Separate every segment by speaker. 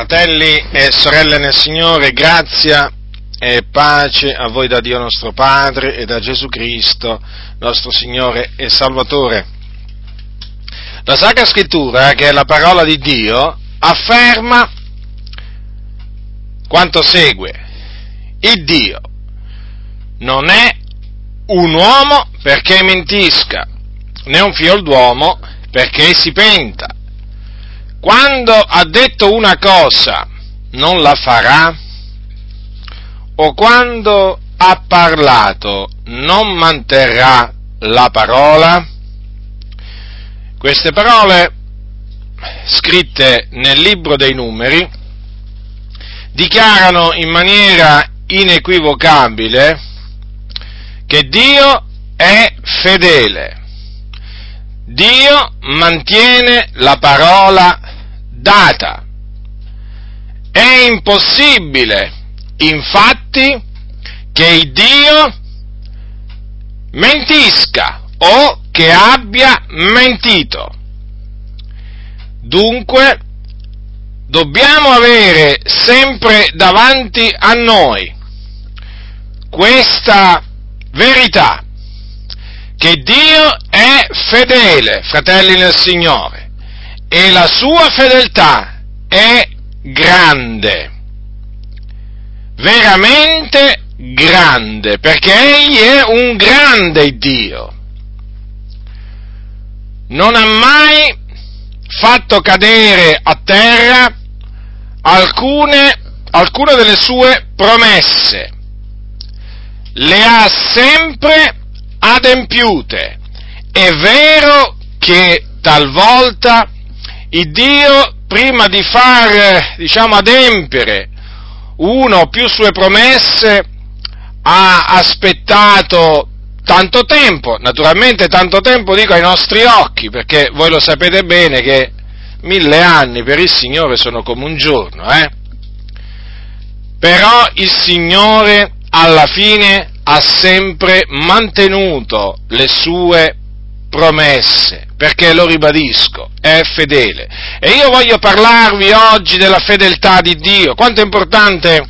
Speaker 1: Fratelli e sorelle nel Signore, grazia e pace a voi da Dio nostro Padre e da Gesù Cristo, nostro Signore e Salvatore. La Sacra Scrittura, che è la parola di Dio, afferma quanto segue. Il Dio non è un uomo perché mentisca, né un figlio d'uomo perché si penta quando ha detto una cosa non la farà? O quando ha parlato non manterrà la parola? Queste parole, scritte nel libro dei numeri, dichiarano in maniera inequivocabile che Dio è fedele. Dio mantiene la parola data. È impossibile, infatti, che Dio mentisca o che abbia mentito. Dunque, dobbiamo avere sempre davanti a noi questa verità, che Dio è fedele, fratelli nel Signore, e la sua fedeltà è grande, veramente grande, perché Egli è un grande Dio. Non ha mai fatto cadere a terra alcune, alcune delle sue promesse, le ha sempre adempiute. È vero che talvolta il Dio, prima di far, diciamo, adempiere una o più sue promesse, ha aspettato tanto tempo, naturalmente tanto tempo dico ai nostri occhi, perché voi lo sapete bene che mille anni per il Signore sono come un giorno, eh? Però il Signore alla fine ha sempre mantenuto le sue promesse, perché lo ribadisco, è fedele. E io voglio parlarvi oggi della fedeltà di Dio, quanto è importante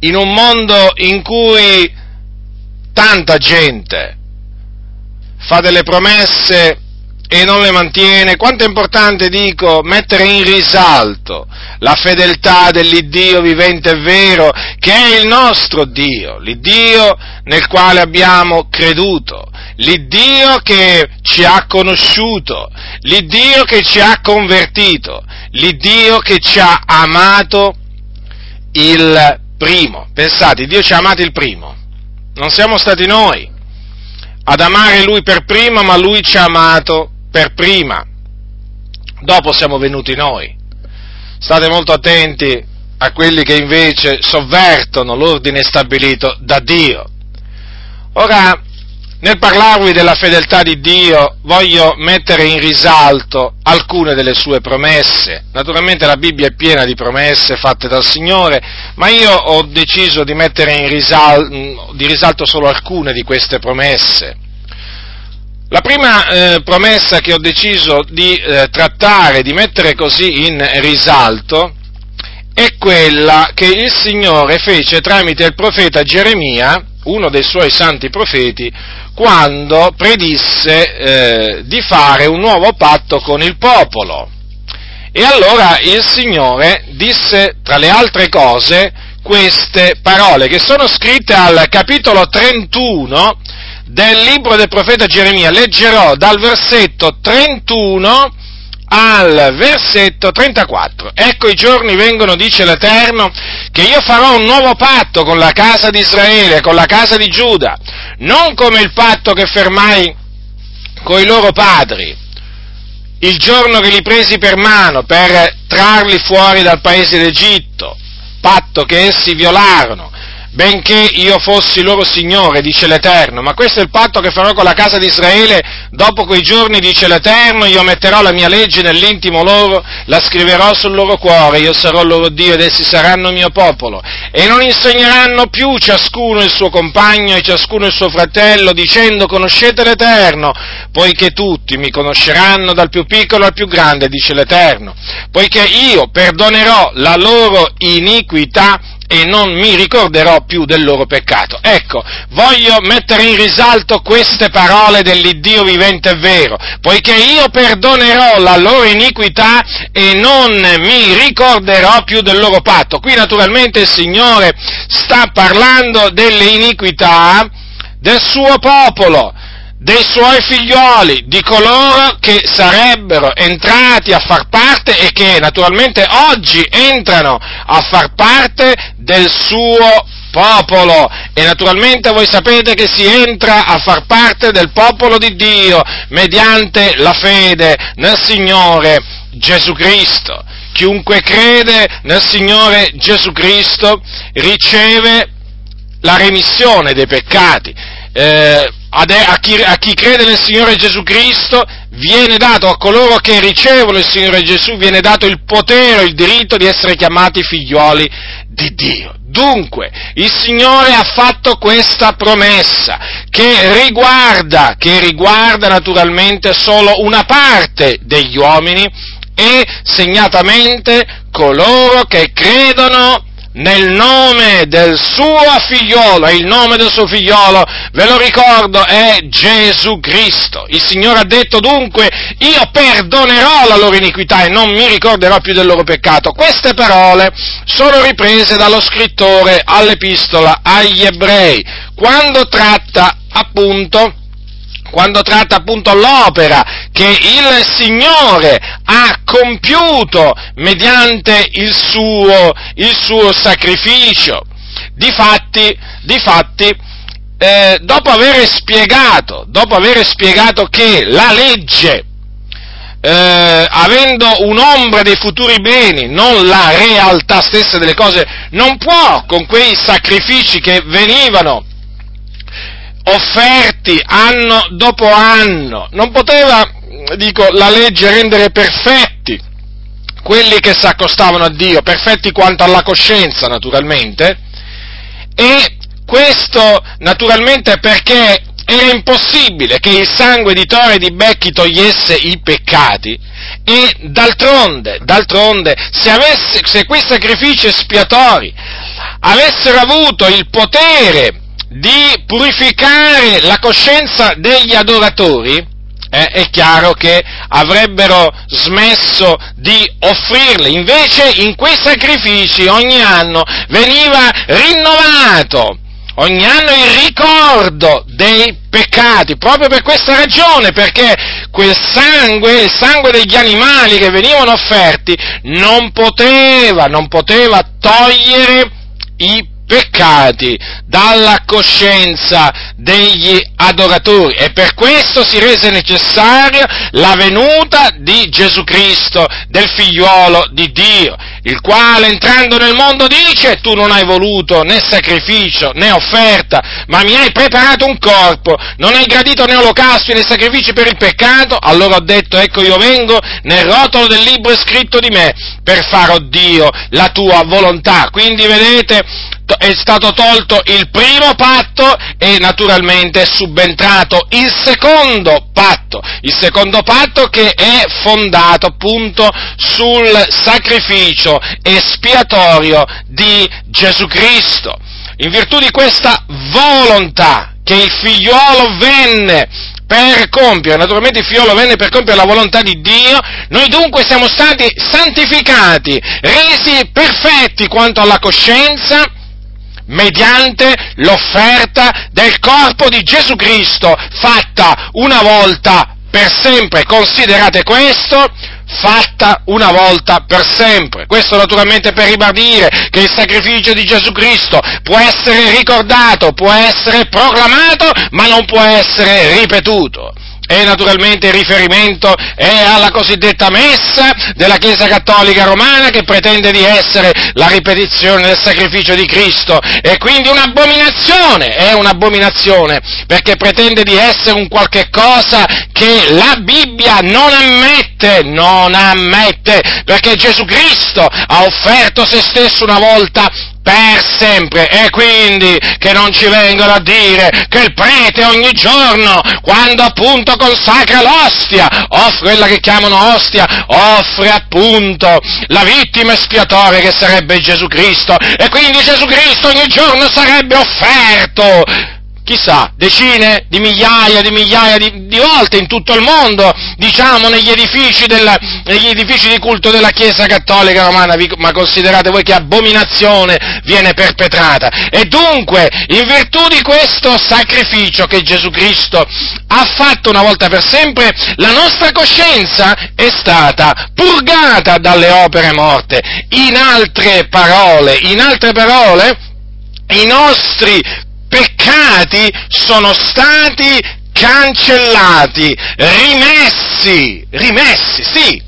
Speaker 1: in un mondo in cui tanta gente fa delle promesse e non le mantiene, quanto è importante, dico, mettere in risalto la fedeltà dell'Iddio vivente e vero, che è il nostro Dio, l'Iddio nel quale abbiamo creduto, l'Iddio che ci ha conosciuto, l'Iddio che ci ha convertito, l'Iddio che ci ha amato il primo. Pensate, Dio ci ha amato il primo, non siamo stati noi ad amare Lui per prima, ma Lui ci ha amato per prima. Dopo siamo venuti noi. State molto attenti a quelli che invece sovvertono l'ordine stabilito da Dio. Ora, nel parlarvi della fedeltà di Dio voglio mettere in risalto alcune delle sue promesse. Naturalmente la Bibbia è piena di promesse fatte dal Signore, ma io ho deciso di mettere in risalto, di risalto solo alcune di queste promesse. La prima eh, promessa che ho deciso di eh, trattare, di mettere così in risalto, è quella che il Signore fece tramite il profeta Geremia, uno dei suoi santi profeti, quando predisse eh, di fare un nuovo patto con il popolo. E allora il Signore disse, tra le altre cose, queste parole che sono scritte al capitolo 31 del libro del profeta Geremia. Leggerò dal versetto 31 al versetto 34. Ecco i giorni vengono, dice l'Eterno, che io farò un nuovo patto con la casa di Israele, con la casa di Giuda, non come il patto che fermai con i loro padri, il giorno che li presi per mano per trarli fuori dal paese d'Egitto, patto che essi violarono, benché io fossi loro Signore, dice l'Eterno, ma questo è il patto che farò con la casa di Israele, dopo quei giorni, dice l'Eterno, io metterò la mia legge nell'intimo loro, la scriverò sul loro cuore, io sarò loro Dio ed essi saranno mio popolo, e non insegneranno più ciascuno il suo compagno e ciascuno il suo fratello, dicendo conoscete l'Eterno, poiché tutti mi conosceranno dal più piccolo al più grande, dice l'Eterno, poiché io perdonerò la loro iniquità e non mi ricorderò più del loro peccato. Ecco, voglio mettere in risalto queste parole dell'Iddio vivente e vero, poiché io perdonerò la loro iniquità e non mi ricorderò più del loro patto. Qui naturalmente il Signore sta parlando delle iniquità del suo popolo, dei suoi figlioli, di coloro che sarebbero entrati a far parte e che naturalmente oggi entrano a far parte del suo popolo e naturalmente voi sapete che si entra a far parte del popolo di Dio mediante la fede nel Signore Gesù Cristo. Chiunque crede nel Signore Gesù Cristo riceve la remissione dei peccati. Eh, a chi, a chi crede nel Signore Gesù Cristo viene dato, a coloro che ricevono il Signore Gesù, viene dato il potere, il diritto di essere chiamati figlioli di Dio. Dunque, il Signore ha fatto questa promessa che riguarda, che riguarda naturalmente solo una parte degli uomini e segnatamente coloro che credono nel nome del suo figliolo, e il nome del suo figliolo, ve lo ricordo, è Gesù Cristo. Il Signore ha detto dunque, io perdonerò la loro iniquità e non mi ricorderò più del loro peccato. Queste parole sono riprese dallo scrittore all'epistola agli ebrei, quando tratta appunto quando tratta appunto l'opera che il Signore ha compiuto mediante il suo, il suo sacrificio. Difatti, difatti eh, dopo aver spiegato, dopo aver spiegato che la legge, eh, avendo un'ombra dei futuri beni, non la realtà stessa delle cose, non può con quei sacrifici che venivano offerti anno dopo anno. Non poteva, dico, la legge rendere perfetti quelli che si accostavano a Dio, perfetti quanto alla coscienza, naturalmente, e questo naturalmente perché era impossibile che il sangue di Tore e di Becchi togliesse i peccati e d'altronde, d'altronde se, avesse, se quei sacrifici espiatori avessero avuto il potere di purificare la coscienza degli adoratori, eh, è chiaro che avrebbero smesso di offrirle. Invece in quei sacrifici ogni anno veniva rinnovato, ogni anno il ricordo dei peccati, proprio per questa ragione, perché quel sangue, il sangue degli animali che venivano offerti, non poteva, non poteva togliere i peccati dalla coscienza degli adoratori. E per questo si rese necessaria la venuta di Gesù Cristo, del figliuolo di Dio, il quale entrando nel mondo dice tu non hai voluto né sacrificio né offerta, ma mi hai preparato un corpo, non hai gradito né olocausti né sacrifici per il peccato, allora ho detto ecco io vengo, nel rotolo del libro è scritto di me per fare, oh Dio, la tua volontà. Quindi vedete, è stato tolto il primo patto e naturalmente è subentrato il secondo patto, il secondo patto che è fondato appunto sul sacrificio espiatorio di Gesù Cristo. In virtù di questa volontà che il figliuolo venne per compiere, naturalmente il figliolo venne per compiere la volontà di Dio, noi dunque siamo stati santificati, resi perfetti quanto alla coscienza, mediante l'offerta del corpo di Gesù Cristo, fatta una volta per sempre. Considerate questo, fatta una volta per sempre. Questo naturalmente per ribadire che il sacrificio di Gesù Cristo può essere ricordato, può essere proclamato, ma non può essere ripetuto. E naturalmente il riferimento è alla cosiddetta messa della Chiesa Cattolica Romana che pretende di essere la ripetizione del sacrificio di Cristo. E quindi un'abominazione, è un'abominazione perché pretende di essere un qualche cosa che la Bibbia non ammette, non ammette, perché Gesù Cristo ha offerto se stesso una volta per sempre. E quindi che non ci vengano a dire che il prete ogni giorno, quando appunto consacra l'ostia, offre quella che chiamano ostia, offre appunto la vittima espiatoria che sarebbe Gesù Cristo. E quindi Gesù Cristo ogni giorno sarebbe offerto chissà, decine di migliaia di migliaia di, di, volte in tutto il mondo, diciamo negli edifici, del, negli edifici di culto della Chiesa Cattolica Romana, ma considerate voi che abominazione viene perpetrata. E dunque, in virtù di questo sacrificio che Gesù Cristo ha fatto una volta per sempre, la nostra coscienza è stata purgata dalle opere morte. In altre parole, in altre parole, i nostri peccati sono stati cancellati, rimessi, rimessi, sì,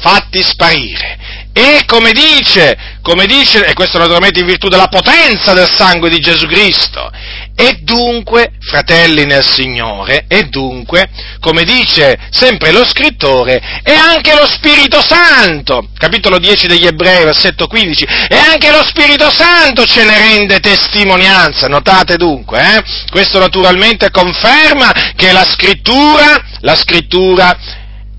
Speaker 1: fatti sparire. E come dice, come dice, e questo naturalmente in virtù della potenza del sangue di Gesù Cristo, e dunque, fratelli nel Signore, e dunque, come dice sempre lo scrittore, è anche lo Spirito Santo, capitolo 10 degli Ebrei, versetto 15, e anche lo Spirito Santo ce ne rende testimonianza. Notate dunque, eh? questo naturalmente conferma che la scrittura, la scrittura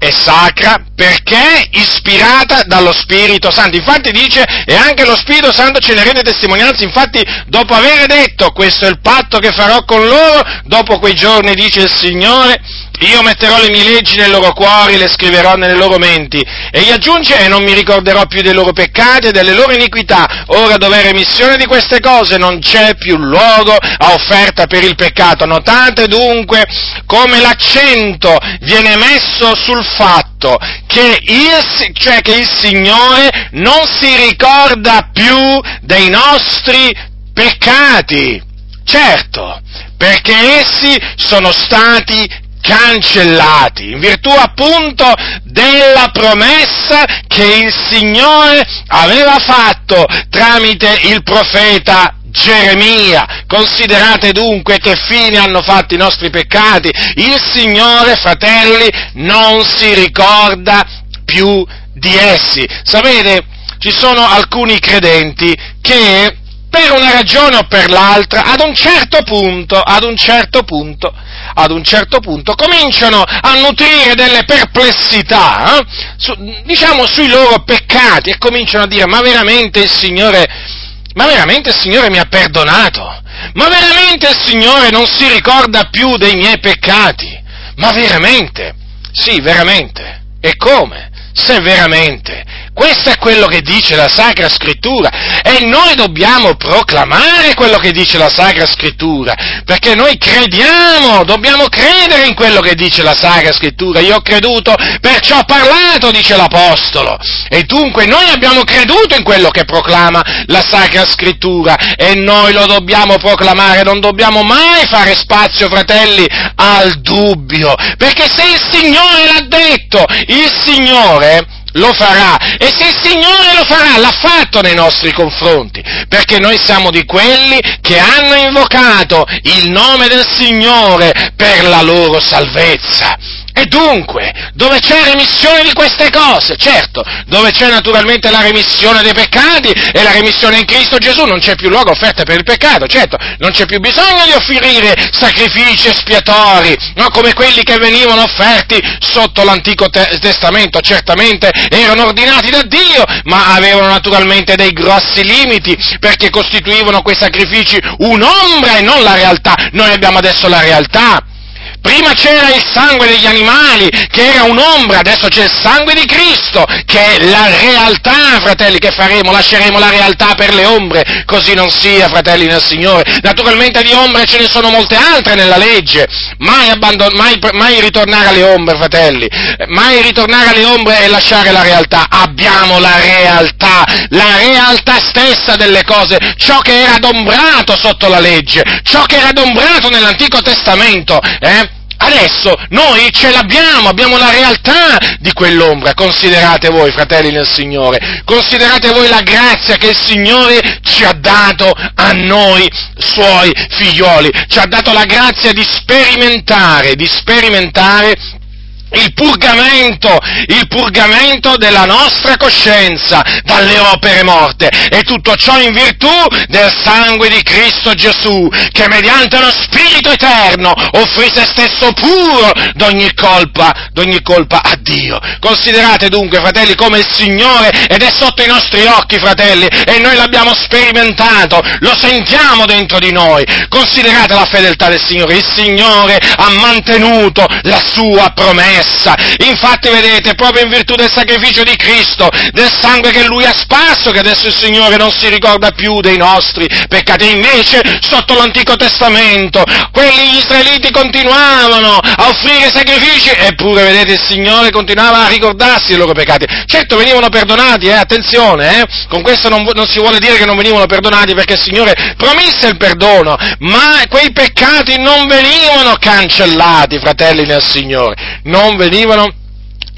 Speaker 1: è sacra perché ispirata dallo Spirito Santo. Infatti dice, e anche lo Spirito Santo ce ne rende testimonianza, infatti dopo aver detto, questo è il patto che farò con loro, dopo quei giorni dice il Signore, io metterò le mie leggi nei loro cuori, le scriverò nelle loro menti. E gli aggiunge, e non mi ricorderò più dei loro peccati e delle loro iniquità. Ora dove è remissione di queste cose non c'è più luogo a offerta per il peccato. Notate dunque come l'accento viene messo sul fatto che il, cioè che il Signore non si ricorda più dei nostri peccati. Certo, perché essi sono stati cancellati, in virtù appunto della promessa che il Signore aveva fatto tramite il profeta Geremia. Considerate dunque che fine hanno fatto i nostri peccati. Il Signore, fratelli, non si ricorda più di essi. Sapete, ci sono alcuni credenti che per una ragione o per l'altra, ad un certo punto, ad un certo punto, ad un certo punto, cominciano a nutrire delle perplessità, eh? su, diciamo sui loro peccati e cominciano a dire, ma veramente il Signore, ma veramente il Signore mi ha perdonato? Ma veramente il Signore non si ricorda più dei miei peccati? Ma veramente? Sì, veramente. E come? Se veramente questo è quello che dice la Sacra Scrittura e noi dobbiamo proclamare quello che dice la Sacra Scrittura, perché noi crediamo, dobbiamo credere in quello che dice la Sacra Scrittura. Io ho creduto, perciò ho parlato, dice l'Apostolo. E dunque noi abbiamo creduto in quello che proclama la Sacra Scrittura e noi lo dobbiamo proclamare, non dobbiamo mai fare spazio, fratelli, al dubbio, perché se il Signore l'ha detto, il Signore lo farà e se il Signore lo farà, l'ha fatto nei nostri confronti, perché noi siamo di quelli che hanno invocato il nome del Signore per la loro salvezza. E dunque, dove c'è remissione di queste cose? Certo, dove c'è naturalmente la remissione dei peccati e la remissione in Cristo Gesù, non c'è più luogo offerta per il peccato, certo, non c'è più bisogno di offrire sacrifici espiatori, no? come quelli che venivano offerti sotto l'Antico Testamento, certamente erano ordinati da Dio, ma avevano naturalmente dei grossi limiti, perché costituivano quei sacrifici un'ombra e non la realtà. Noi abbiamo adesso la realtà Prima c'era il sangue degli animali, che era un'ombra, adesso c'è il sangue di Cristo, che è la realtà, fratelli, che faremo, lasceremo la realtà per le ombre, così non sia, fratelli nel Signore. Naturalmente di ombre ce ne sono molte altre nella legge, mai, abbandon- mai, mai ritornare alle ombre, fratelli, mai ritornare alle ombre e lasciare la realtà. Abbiamo la realtà, la realtà stessa delle cose, ciò che era adombrato sotto la legge, ciò che era adombrato nell'Antico Testamento, eh? Adesso noi ce l'abbiamo, abbiamo la realtà di quell'ombra. Considerate voi, fratelli nel Signore, considerate voi la grazia che il Signore ci ha dato a noi, suoi figlioli, ci ha dato la grazia di sperimentare, di sperimentare il purgamento, il purgamento della nostra coscienza dalle opere morte e tutto ciò in virtù del sangue di Cristo Gesù che mediante lo Spirito eterno offrì se stesso puro d'ogni colpa, d'ogni colpa a Dio. Considerate dunque, fratelli, come il Signore ed è sotto i nostri occhi, fratelli, e noi l'abbiamo sperimentato, lo sentiamo dentro di noi. Considerate la fedeltà del Signore, il Signore ha mantenuto la sua promessa promessa. Infatti, vedete, proprio in virtù del sacrificio di Cristo, del sangue che Lui ha sparso, che adesso il Signore non si ricorda più dei nostri peccati. Invece, sotto l'Antico Testamento, quelli israeliti continuavano a offrire sacrifici, eppure, vedete, il Signore continuava a ricordarsi dei loro peccati. Certo, venivano perdonati, eh, attenzione, eh, con questo non, non si vuole dire che non venivano perdonati perché il Signore promisse il perdono, ma quei peccati non venivano cancellati, fratelli nel Signore. Non non venivano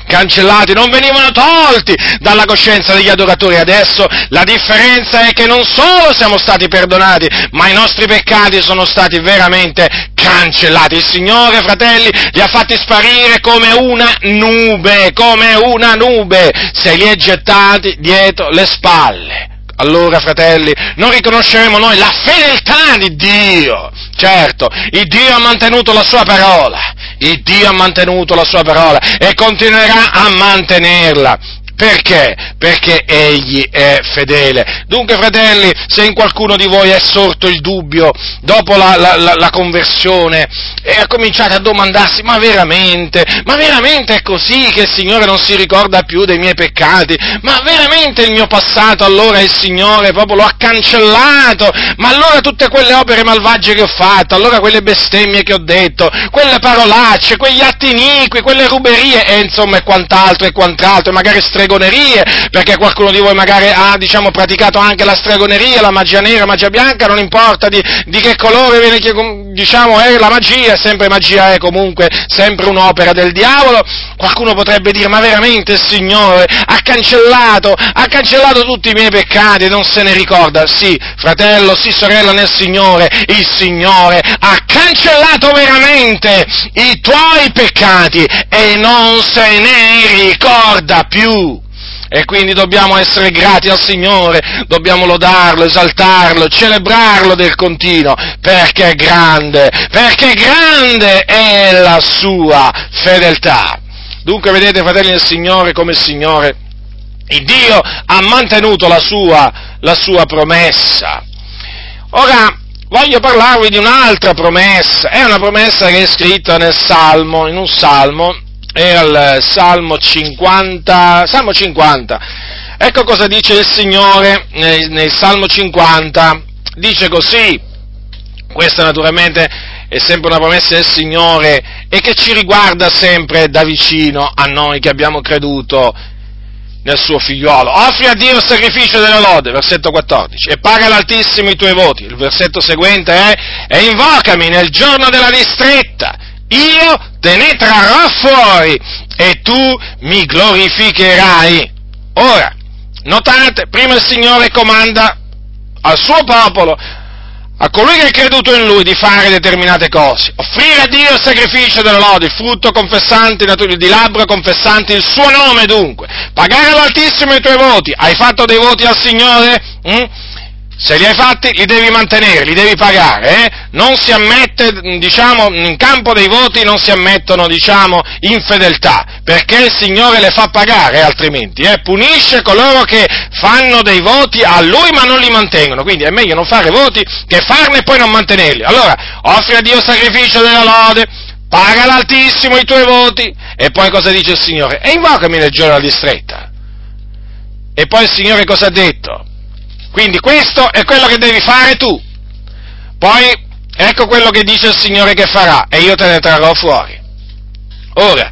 Speaker 1: cancellati, non venivano tolti dalla coscienza degli adoratori. Adesso la differenza è che non solo siamo stati perdonati, ma i nostri peccati sono stati veramente cancellati. Il Signore, fratelli, li ha fatti sparire come una nube, come una nube, se li è gettati dietro le spalle. Allora, fratelli, non riconosceremo noi la fedeltà di Dio. Certo, il Dio ha mantenuto la sua parola, il Dio ha mantenuto la sua parola e continuerà a mantenerla. Perché? Perché egli è fedele. Dunque, fratelli, se in qualcuno di voi è sorto il dubbio dopo la, la, la, la conversione e ha cominciato a domandarsi, ma veramente, ma veramente è così che il Signore non si ricorda più dei miei peccati? Ma veramente il mio passato allora il Signore proprio lo ha cancellato? Ma allora tutte quelle opere malvagie che ho fatto, allora quelle bestemmie che ho detto, quelle parolacce, quegli atti iniqui, quelle ruberie e insomma e quant'altro e quant'altro, magari streghe stregonerie, perché qualcuno di voi magari ha diciamo, praticato anche la stregoneria, la magia nera, magia bianca, non importa di, di che colore viene, diciamo, è la magia, sempre magia è comunque sempre un'opera del diavolo. Qualcuno potrebbe dire, ma veramente il Signore ha cancellato, ha cancellato tutti i miei peccati e non se ne ricorda. Sì, fratello, sì, sorella nel Signore, il Signore ha cancellato veramente i tuoi peccati e non se ne ricorda più e quindi dobbiamo essere grati al Signore, dobbiamo lodarlo, esaltarlo, celebrarlo del continuo, perché è grande, perché grande è la sua fedeltà. Dunque vedete, fratelli del Signore, come il Signore, il Dio ha mantenuto la sua, la sua promessa. Ora, voglio parlarvi di un'altra promessa, è una promessa che è scritta nel Salmo, in un Salmo, era il Salmo 50, Salmo 50. Ecco cosa dice il Signore nel, nel Salmo 50. Dice così, questa naturalmente è sempre una promessa del Signore e che ci riguarda sempre da vicino a noi che abbiamo creduto nel suo figliuolo. Offri a Dio il sacrificio della lode, versetto 14, e paga l'Altissimo i tuoi voti. Il versetto seguente è, e invocami nel giorno della distretta io te ne trarrò fuori e tu mi glorificherai. Ora, notate, prima il Signore comanda al suo popolo, a colui che ha creduto in lui, di fare determinate cose. Offrire a Dio il sacrificio della lode, il frutto confessante, di labbra confessanti il suo nome dunque. Pagare all'Altissimo i tuoi voti. Hai fatto dei voti al Signore? Mm? Se li hai fatti li devi mantenere, li devi pagare, eh? Non si ammette, diciamo, in campo dei voti non si ammettono, diciamo, infedeltà, perché il Signore le fa pagare altrimenti, eh? Punisce coloro che fanno dei voti a Lui ma non li mantengono, quindi è meglio non fare voti che farne e poi non mantenerli. Allora, offri a Dio sacrificio della lode, paga l'Altissimo i tuoi voti, e poi cosa dice il Signore? E invocami nel giorno di stretta. E poi il Signore cosa ha detto? Quindi questo è quello che devi fare tu. Poi ecco quello che dice il Signore che farà e io te ne trarrò fuori. Ora,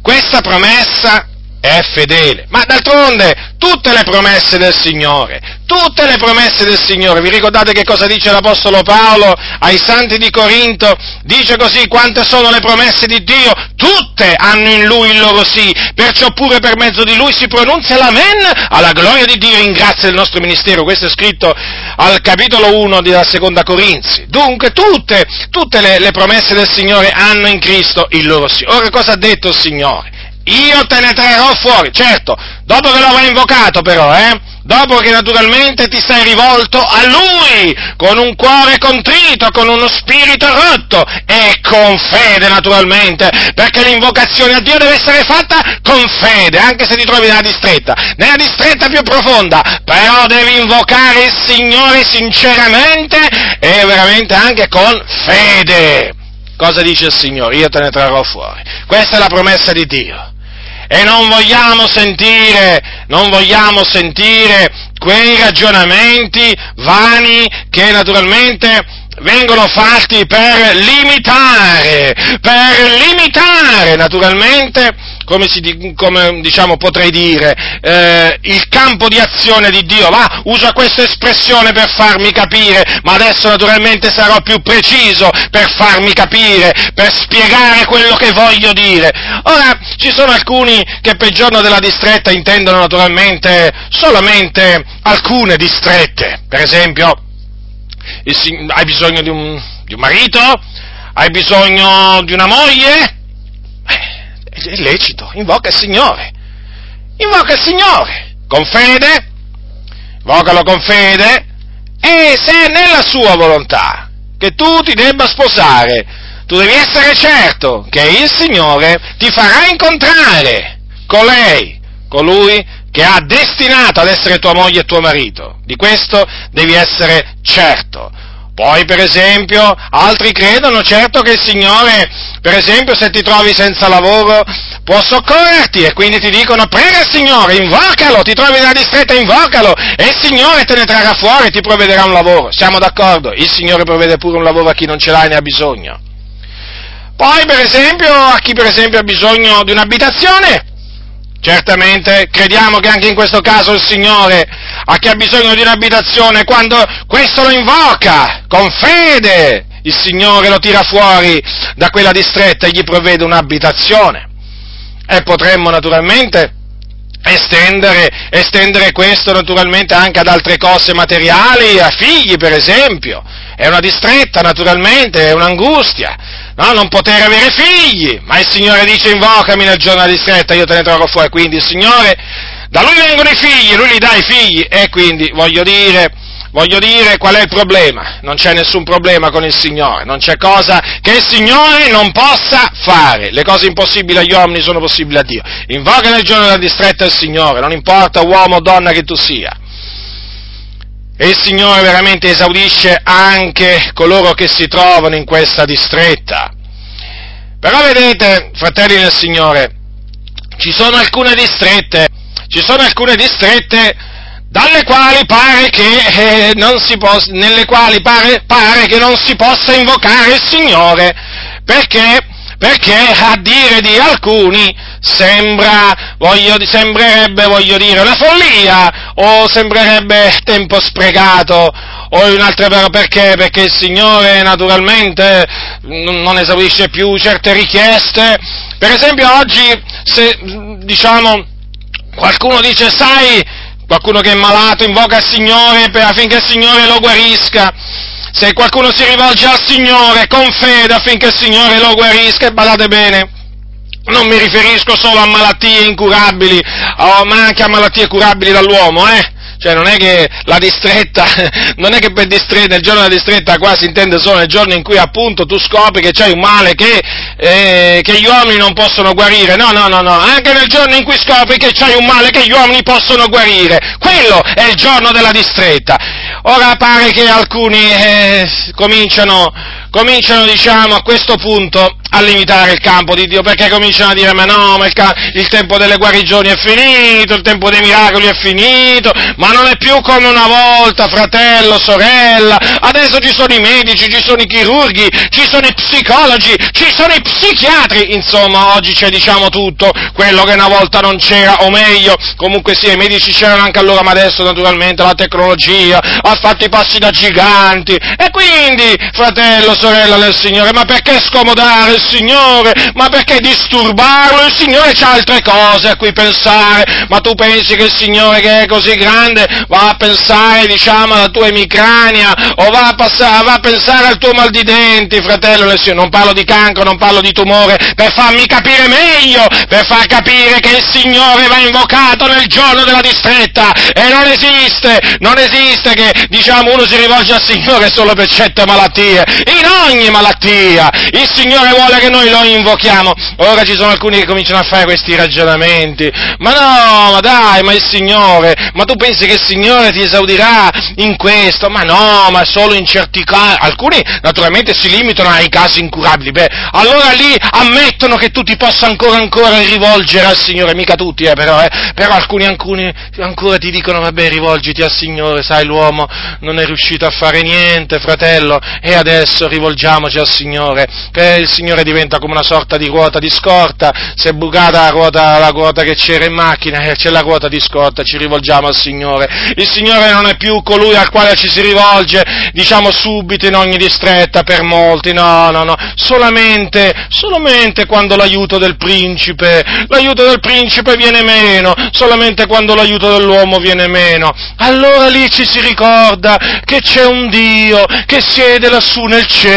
Speaker 1: questa promessa è fedele, ma d'altronde tutte le promesse del Signore, tutte le promesse del Signore. Vi ricordate che cosa dice l'Apostolo Paolo ai santi di Corinto? Dice così, quante sono le promesse di Dio? Tutte hanno in Lui il loro sì, perciò pure per mezzo di Lui si pronunzia l'amen alla gloria di Dio in grazia del nostro ministero. Questo è scritto al capitolo 1 della seconda Corinzi. Dunque tutte, tutte le, le promesse del Signore hanno in Cristo il loro sì. Ora cosa ha detto il Signore? Io te ne trarrò fuori, certo, dopo che lo avrai invocato però, eh? Dopo che naturalmente ti sei rivolto a Lui, con un cuore contrito, con uno spirito rotto e con fede naturalmente, perché l'invocazione a Dio deve essere fatta con fede, anche se ti trovi nella distretta, nella distretta più profonda, però devi invocare il Signore sinceramente e veramente anche con fede. Cosa dice il Signore? Io te ne trarrò fuori. Questa è la promessa di Dio e non vogliamo sentire, non vogliamo sentire quei ragionamenti vani che naturalmente vengono fatti per limitare, per limitare naturalmente, come, si, come diciamo, potrei dire, eh, il campo di azione di Dio. Va, uso questa espressione per farmi capire, ma adesso naturalmente sarò più preciso per farmi capire, per spiegare quello che voglio dire. Ora, ci sono alcuni che per giorno della distretta intendono naturalmente solamente alcune distrette, per esempio, hai bisogno di un, di un marito? Hai bisogno di una moglie? È lecito, invoca il Signore. Invoca il Signore, con fede, invocalo con fede, e se è nella sua volontà che tu ti debba sposare, tu devi essere certo che il Signore ti farà incontrare colei, colui che ha destinato ad essere tua moglie e tuo marito. Di questo devi essere certo. Poi, per esempio, altri credono certo che il Signore, per esempio, se ti trovi senza lavoro, può soccorrerti e quindi ti dicono prega il Signore, invocalo, ti trovi nella distretta, invocalo e il Signore te ne trarrà fuori e ti provvederà un lavoro. Siamo d'accordo? Il Signore provvede pure un lavoro a chi non ce l'ha e ne ha bisogno. Poi, per esempio, a chi per esempio ha bisogno di un'abitazione, Certamente crediamo che anche in questo caso il Signore, a chi ha bisogno di un'abitazione, quando questo lo invoca con fede, il Signore lo tira fuori da quella distretta e gli provvede un'abitazione. E potremmo naturalmente estendere, estendere questo naturalmente anche ad altre cose materiali, a figli per esempio. È una distretta naturalmente, è un'angustia no? non poter avere figli, ma il Signore dice invocami nel giorno di stretta, io te ne trovo fuori, quindi il Signore, da Lui vengono i figli, Lui gli dà i figli, e quindi voglio dire, voglio dire qual è il problema, non c'è nessun problema con il Signore, non c'è cosa che il Signore non possa fare, le cose impossibili agli uomini sono possibili a Dio, invoca nel giorno della distretta il Signore, non importa uomo o donna che tu sia, e il Signore veramente esaudisce anche coloro che si trovano in questa distretta. Però vedete, fratelli del Signore, ci sono alcune distrette, ci sono alcune distrette dalle quali pare che, eh, non si possa, nelle quali pare, pare che non si possa invocare il Signore, perché, perché a dire di alcuni sembra, voglio, sembrerebbe, voglio dire, una follia o sembrerebbe tempo sprecato o in altre parole perché? Perché il Signore naturalmente non esaurisce più certe richieste. Per esempio oggi se diciamo qualcuno dice sai, qualcuno che è malato invoca il Signore affinché il Signore lo guarisca. Se qualcuno si rivolge al Signore con fede affinché il Signore lo guarisca, e badate bene, non mi riferisco solo a malattie incurabili, oh, ma anche a malattie curabili dall'uomo, eh? Cioè non è che la distretta, non è che per distretta, nel giorno della distretta qua si intende solo nel giorno in cui appunto tu scopri che c'è un male che, eh, che gli uomini non possono guarire, no, no, no, no, anche nel giorno in cui scopri che c'è un male che gli uomini possono guarire, quello è il giorno della distretta. Ora pare che alcuni eh, cominciano, cominciano diciamo a questo punto a limitare il campo di Dio, perché cominciano a dire, ma no, ma il, ca- il tempo delle guarigioni è finito, il tempo dei miracoli è finito, ma non è più come una volta, fratello, sorella, adesso ci sono i medici, ci sono i chirurghi, ci sono i psicologi, ci sono i psichiatri, insomma, oggi c'è diciamo tutto, quello che una volta non c'era, o meglio, comunque sì, i medici c'erano anche allora, ma adesso naturalmente la tecnologia ha fatto i passi da giganti, e quindi, fratello, sorella del Signore, ma perché scomodare il Signore? Ma perché disturbarlo? Il Signore c'ha altre cose a cui pensare, ma tu pensi che il Signore che è così grande va a pensare, diciamo, alla tua emicrania, o va a, passare, va a pensare al tuo mal di denti, fratello del Signore, non parlo di cancro, non parlo di tumore, per farmi capire meglio, per far capire che il Signore va invocato nel giorno della distretta, e non esiste, non esiste che, diciamo, uno si rivolge al Signore solo per certe malattie, in ogni malattia, il Signore vuole che noi lo invochiamo, ora ci sono alcuni che cominciano a fare questi ragionamenti, ma no, ma dai, ma il Signore, ma tu pensi che il Signore ti esaudirà in questo? Ma no, ma solo in certi casi, alcuni naturalmente si limitano ai casi incurabili, beh, allora lì ammettono che tu ti possa ancora ancora rivolgere al Signore, mica tutti, eh, però, eh, però alcuni, alcuni ancora ti dicono, vabbè, rivolgiti al Signore, sai, l'uomo non è riuscito a fare niente, fratello, e adesso rivolgiamoci al Signore, che il Signore diventa come una sorta di ruota di scorta, si è bucata la ruota, la ruota che c'era in macchina, e c'è la ruota di scorta, ci rivolgiamo al Signore. Il Signore non è più colui al quale ci si rivolge, diciamo subito in ogni distretta per molti, no, no, no, solamente, solamente quando l'aiuto del principe, l'aiuto del principe viene meno, solamente quando l'aiuto dell'uomo viene meno. Allora lì ci si ricorda che c'è un Dio che siede lassù nel cielo,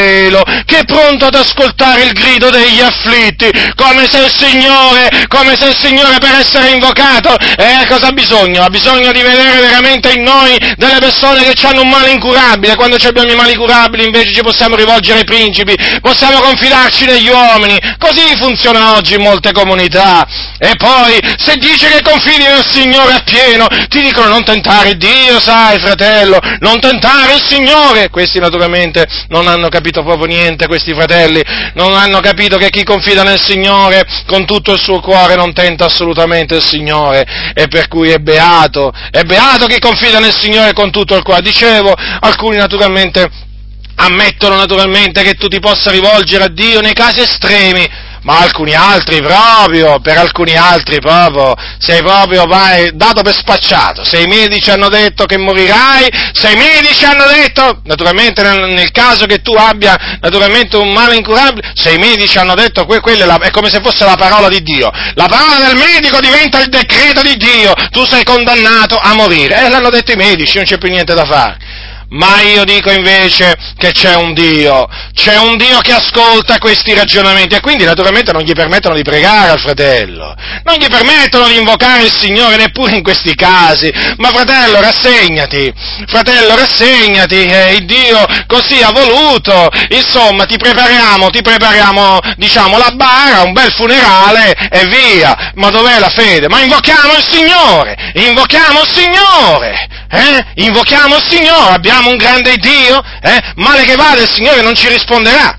Speaker 1: che è pronto ad ascoltare il grido degli afflitti, come se il Signore, come se il Signore per essere invocato, eh, cosa ha bisogno? Ha bisogno di vedere veramente in noi delle persone che hanno un male incurabile, quando abbiamo i mali incurabili invece ci possiamo rivolgere ai principi, possiamo confidarci negli uomini, così funziona oggi in molte comunità. E poi, se dici che confidi nel Signore appieno, ti dicono non tentare Dio, sai fratello, non tentare il Signore. Questi naturalmente non hanno capito proprio niente, questi fratelli, non hanno capito che chi confida nel Signore con tutto il suo cuore non tenta assolutamente il Signore, e per cui è beato, è beato chi confida nel Signore con tutto il cuore. Dicevo, alcuni naturalmente ammettono naturalmente che tu ti possa rivolgere a Dio nei casi estremi, ma alcuni altri proprio, per alcuni altri proprio, sei proprio vai, dato per spacciato, se i medici hanno detto che morirai, se i medici hanno detto, naturalmente nel, nel caso che tu abbia naturalmente un male incurabile, se i medici hanno detto que, è, la, è come se fosse la parola di Dio, la parola del medico diventa il decreto di Dio, tu sei condannato a morire, e eh, l'hanno detto i medici, non c'è più niente da fare. Ma io dico invece che c'è un Dio, c'è un Dio che ascolta questi ragionamenti e quindi naturalmente non gli permettono di pregare al fratello, non gli permettono di invocare il Signore neppure in questi casi. Ma fratello, rassegnati, fratello, rassegnati, eh, il Dio così ha voluto, insomma, ti prepariamo, ti prepariamo, diciamo, la bara, un bel funerale e via. Ma dov'è la fede? Ma invochiamo il Signore, invochiamo il Signore, eh? Invochiamo il Signore, abbiamo un grande Dio, eh? Male che vada il Signore non ci risponderà.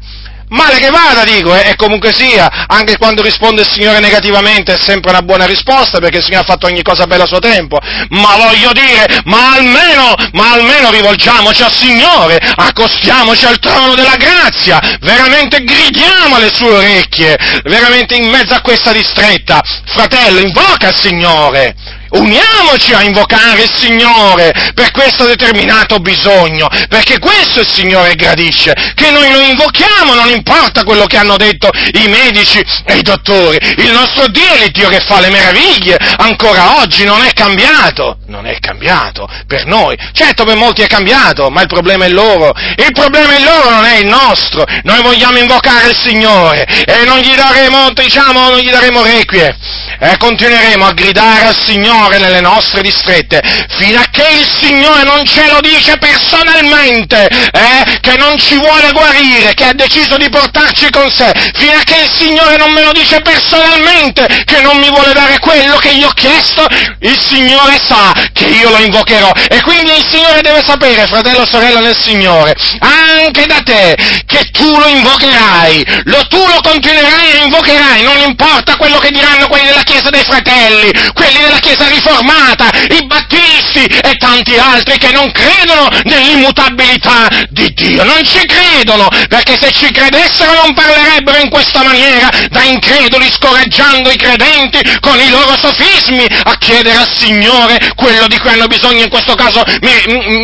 Speaker 1: Male che vada, dico, eh, e comunque sia, anche quando risponde il Signore negativamente è sempre una buona risposta perché il Signore ha fatto ogni cosa bella a suo tempo. Ma voglio dire, ma almeno, ma almeno rivolgiamoci al Signore, accostiamoci al trono della grazia, veramente gridiamo alle sue orecchie, veramente in mezzo a questa distretta. Fratello, invoca il Signore, Uniamoci a invocare il Signore per questo determinato bisogno, perché questo il Signore gradisce, che noi lo invochiamo, non importa quello che hanno detto i medici e i dottori, il nostro Dio è il Dio che fa le meraviglie, ancora oggi non è cambiato, non è cambiato per noi, certo per molti è cambiato, ma il problema è loro, il problema è loro, non è il nostro, noi vogliamo invocare il Signore e non gli daremo, diciamo, non gli daremo requie, e continueremo a gridare al Signore Signore nelle nostre distrette, fino a che il Signore non ce lo dice personalmente, eh, che non ci vuole guarire, che ha deciso di portarci con sé, fino a che il Signore non me lo dice personalmente, che non mi vuole dare quello che io ho chiesto, il Signore sa che io lo invocherò. E quindi il Signore deve sapere, fratello o sorella nel Signore, anche da te, che tu lo invocherai, lo, tu lo continuerai e invocherai, non importa quello che diranno quelli della Chiesa dei Fratelli, quelli della Chiesa riformata, i battisti e tanti altri che non credono nell'immutabilità di Dio, non ci credono, perché se ci credessero non parlerebbero in questa maniera da increduli scoraggiando i credenti con i loro sofismi a chiedere al Signore quello di cui hanno bisogno, in questo caso mi,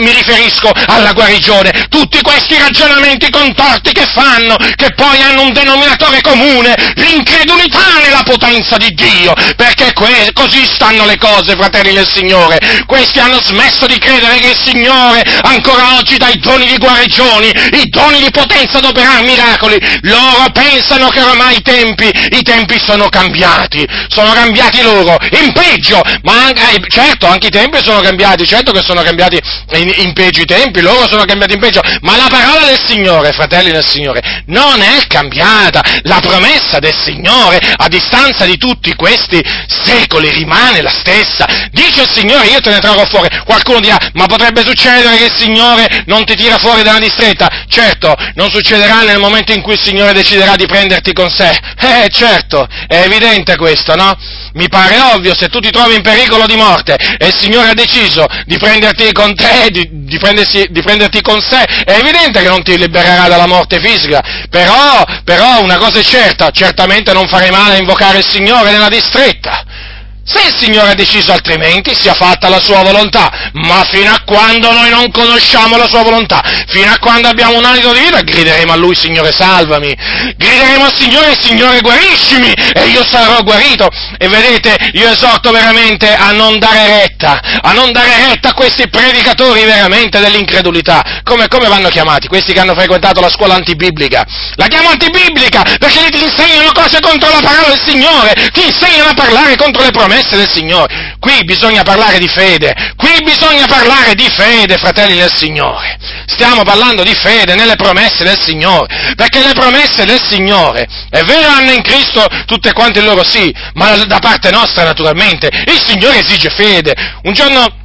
Speaker 1: mi riferisco alla guarigione. Tutti questi ragionamenti contorti che fanno, che poi hanno un denominatore comune, l'incredulità nella potenza di Dio, perché que- così stanno le cose, fratelli del Signore. Questi hanno smesso di credere che il Signore ancora oggi dà i doni di guarigioni, i doni di potenza ad operare miracoli. Loro pensano che ormai i tempi, i tempi sono cambiati, sono cambiati loro, in peggio, ma anche, eh, certo anche i tempi sono cambiati, certo che sono cambiati in, in peggio i tempi, loro sono cambiati in peggio, ma la parola del Signore, fratelli del Signore, non è cambiata, la promessa del Signore a distanza di tutti questi secoli rimane la stessa, dice il Signore io te ne trarrò fuori, qualcuno dirà ma potrebbe succedere che il Signore non ti tira fuori dalla distretta, certo, non succederà nel momento in cui il Signore deciderà di prenderti con sé, eh certo, è evidente questo, no? Mi pare ovvio, se tu ti trovi in pericolo di morte e il Signore ha deciso di prenderti con te, di, di, di prenderti con sé, è evidente che non ti libererà dalla morte fisica, però, però una cosa è certa, certamente non farei male a invocare il Signore nella distretta. Se il Signore ha deciso altrimenti, sia fatta la sua volontà, ma fino a quando noi non conosciamo la sua volontà, fino a quando abbiamo un alito di vita, grideremo a Lui, Signore salvami, grideremo al Signore, Signore guariscimi, e io sarò guarito. E vedete, io esorto veramente a non dare retta, a non dare retta a questi predicatori veramente dell'incredulità. Come, come vanno chiamati? Questi che hanno frequentato la scuola antibiblica. La chiamo antibiblica perché lì ti insegnano cose contro la parola del Signore, ti insegnano a parlare contro le promesse promesse del Signore. Qui bisogna parlare di fede, qui bisogna parlare di fede, fratelli del Signore. Stiamo parlando di fede nelle promesse del Signore, perché le promesse del Signore, è vero, hanno in Cristo tutte quante loro sì, ma da parte nostra naturalmente, il Signore esige fede. Un giorno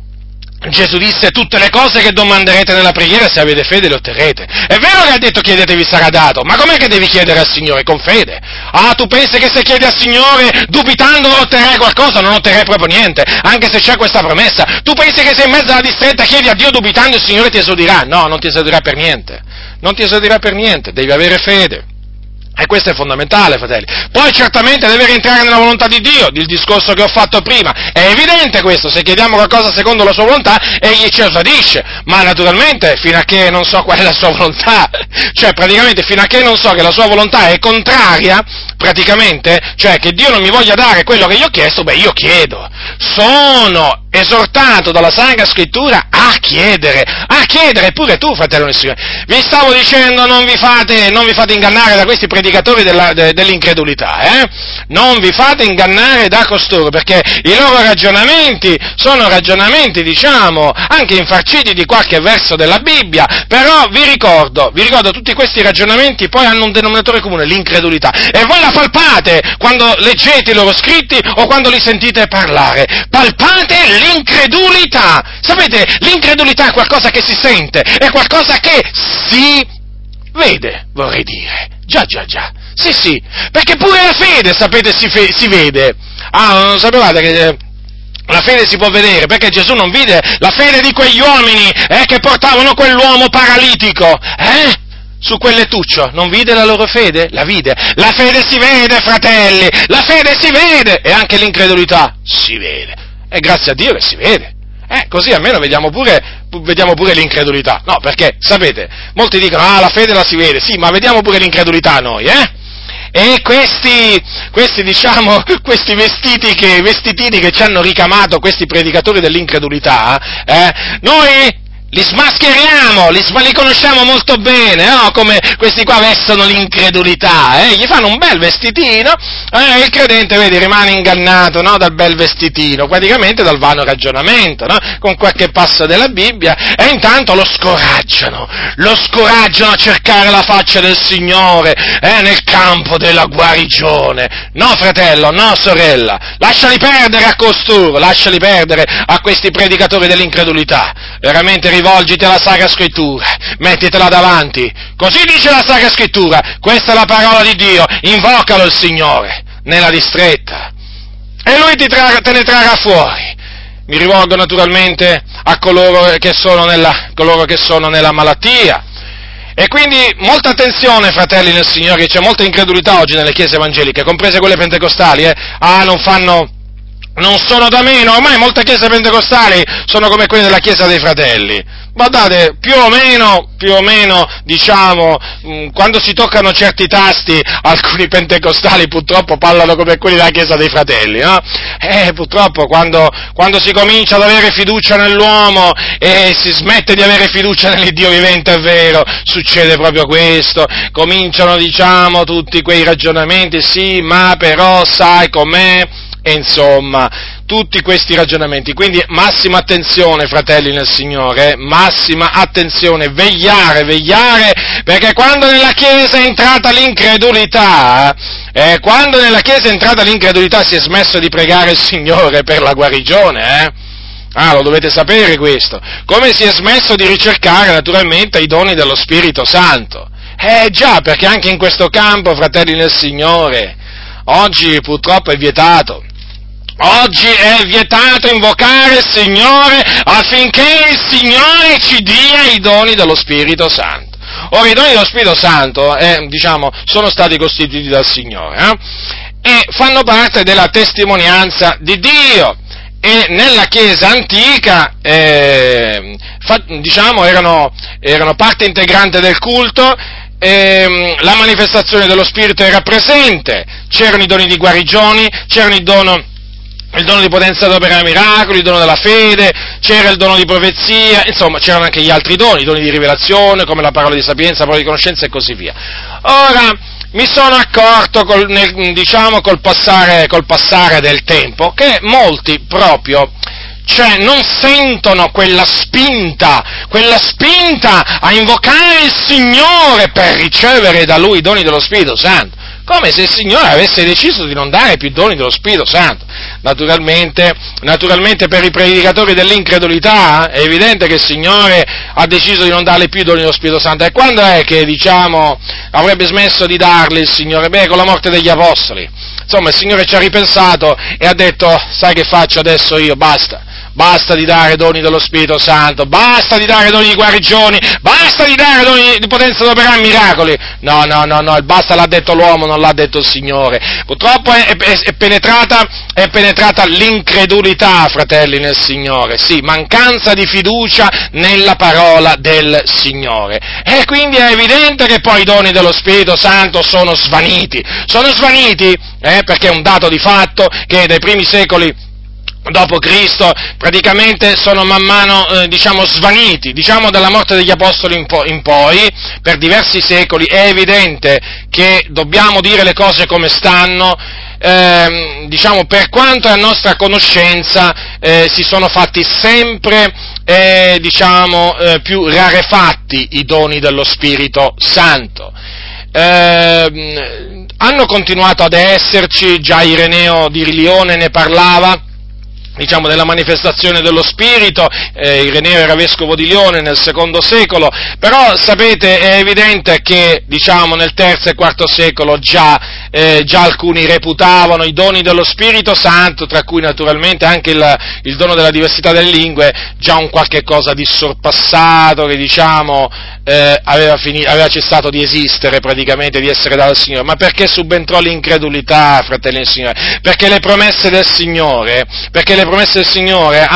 Speaker 1: Gesù disse tutte le cose che domanderete nella preghiera, se avete fede le otterrete. È vero che ha detto chiedetevi sarà dato, ma com'è che devi chiedere al Signore? Con fede. Ah, tu pensi che se chiedi al Signore dubitando otterrai qualcosa? Non otterrai proprio niente, anche se c'è questa promessa. Tu pensi che se in mezzo alla distretta chiedi a Dio dubitando il Signore ti esaudirà? No, non ti esaudirà per niente. Non ti esaudirà per niente, devi avere fede. E questo è fondamentale, fratelli. Poi certamente deve rientrare nella volontà di Dio, il discorso che ho fatto prima. È evidente questo, se chiediamo qualcosa secondo la sua volontà, egli ci esaudisce. Ma naturalmente, fino a che non so qual è la sua volontà, cioè praticamente fino a che non so che la sua volontà è contraria, praticamente, cioè che Dio non mi voglia dare quello che io ho chiesto, beh io chiedo. Sono esortato dalla Sacra Scrittura a chiedere, a chiedere pure tu, fratello del Signore. Vi stavo dicendo, non vi fate, non vi fate ingannare da questi predicatori della, de, dell'incredulità, eh? Non vi fate ingannare da costoro, perché i loro ragionamenti sono ragionamenti, diciamo, anche infarciti di qualche verso della Bibbia, però vi ricordo, vi ricordo, tutti questi ragionamenti poi hanno un denominatore comune, l'incredulità, e voi la palpate quando leggete i loro scritti o quando li sentite parlare, palpate l'incredulità. Sapete, l'incredulità è qualcosa che si sente, è qualcosa che si vede, vorrei dire. Già, già, già. Sì, sì, perché pure la fede, sapete, si, fe- si vede. Ah, non sapevate che... Eh, la fede si può vedere, perché Gesù non vide la fede di quegli uomini eh, che portavano quell'uomo paralitico, eh? Su quel lettuccio, non vide la loro fede? La vide. La fede si vede, fratelli, la fede si vede, e anche l'incredulità si vede. E grazie a Dio che si vede. Eh, così almeno vediamo pure, vediamo pure l'incredulità. No, perché, sapete, molti dicono, ah, la fede la si vede, sì, ma vediamo pure l'incredulità noi, eh? E questi, questi, diciamo, questi vestiti che, vestitini che ci hanno ricamato questi predicatori dell'incredulità, eh, noi li smascheriamo, li, li, conosciamo molto bene, no? come questi qua vestono l'incredulità, eh? gli fanno un bel vestitino e eh, il credente, vedi, rimane ingannato no? dal bel vestitino, praticamente dal vano ragionamento, no? con qualche passo della Bibbia, e intanto lo scoraggiano, lo scoraggiano a cercare la faccia del Signore eh? nel campo della guarigione. No, fratello, no, sorella, lasciali perdere a costoro, lasciali perdere a questi predicatori dell'incredulità, veramente rivolgiti alla Sacra Scrittura, mettitela davanti. Così dice la Sacra Scrittura, questa è la parola di Dio, invocalo il Signore nella distretta e Lui tra- te ne trarrà fuori. Mi rivolgo naturalmente a coloro che sono nella, che sono nella malattia. E quindi molta attenzione, fratelli nel Signore, c'è molta incredulità oggi nelle chiese evangeliche, comprese quelle pentecostali, eh? Ah, non fanno, non sono da meno, ormai molte chiese pentecostali sono come quelle della Chiesa dei Fratelli. Guardate, più o meno, più o meno, diciamo, mm, quando si toccano certi tasti, alcuni pentecostali purtroppo parlano come quelli della Chiesa dei Fratelli, no? Eh, purtroppo quando, quando si comincia ad avere fiducia nell'uomo e si smette di avere fiducia nell'Iddio vivente, è vero, succede proprio questo, cominciano, diciamo, tutti quei ragionamenti, sì, ma però sai com'è, e insomma, tutti questi ragionamenti. Quindi massima attenzione, fratelli nel Signore, eh? massima attenzione, vegliare, vegliare, perché quando nella Chiesa è entrata l'incredulità, eh, quando nella Chiesa è entrata l'incredulità si è smesso di pregare il Signore per la guarigione, eh? Ah, lo dovete sapere questo. Come si è smesso di ricercare naturalmente i doni dello Spirito Santo. Eh già, perché anche in questo campo, fratelli nel Signore, oggi purtroppo è vietato. Oggi è vietato invocare il Signore affinché il Signore ci dia i doni dello Spirito Santo. Ora, i doni dello Spirito Santo, eh, diciamo, sono stati costituiti dal Signore eh, e fanno parte della testimonianza di Dio. E nella Chiesa antica, eh, fa, diciamo, erano, erano parte integrante del culto ehm, la manifestazione dello Spirito era presente, c'erano i doni di guarigioni, c'erano i doni il dono di potenza d'opera miracoli, il dono della fede, c'era il dono di profezia, insomma c'erano anche gli altri doni, i doni di rivelazione, come la parola di sapienza, la parola di conoscenza e così via. Ora, mi sono accorto col, nel, diciamo, col passare, col passare del tempo che molti proprio cioè non sentono quella spinta, quella spinta a invocare il Signore per ricevere da Lui i doni dello Spirito Santo come se il Signore avesse deciso di non dare più doni dello Spirito Santo. Naturalmente, naturalmente per i predicatori dell'incredulità è evidente che il Signore ha deciso di non darle più doni dello Spirito Santo. E quando è che, diciamo, avrebbe smesso di darli il Signore? Beh, con la morte degli Apostoli. Insomma, il Signore ci ha ripensato e ha detto, sai che faccio adesso io? Basta basta di dare doni dello Spirito Santo, basta di dare doni di guarigioni, basta di dare doni di potenza ad operare miracoli. No, no, no, no, il basta l'ha detto l'uomo, non l'ha detto il Signore. Purtroppo è, è, è, penetrata, è penetrata l'incredulità, fratelli, nel Signore, sì, mancanza di fiducia nella parola del Signore. E quindi è evidente che poi i doni dello Spirito Santo sono svaniti. Sono svaniti eh, perché è un dato di fatto che dai primi secoli dopo Cristo praticamente sono man mano eh, diciamo svaniti, diciamo dalla morte degli apostoli in, po- in, poi, per diversi secoli, è evidente che dobbiamo dire le cose come stanno, eh, diciamo per quanto a nostra conoscenza eh, si sono fatti sempre eh, diciamo, eh, più rarefatti i doni dello Spirito Santo. Ehm, hanno continuato ad esserci, già Ireneo di Lione ne parlava, diciamo, della manifestazione dello Spirito, eh, Ireneo era vescovo di Lione nel secondo secolo, però sapete è evidente che diciamo, nel terzo e quarto secolo già, eh, già, alcuni reputavano i doni dello Spirito Santo, tra cui naturalmente anche il, il dono della diversità delle lingue, già un qualche cosa di sorpassato che diciamo, eh, aveva, finito, aveva, cessato di esistere praticamente, di essere dato al Signore, ma perché subentrò l'incredulità, fratelli del Signore? Perché le promesse del Signore, perché le promesse del Signore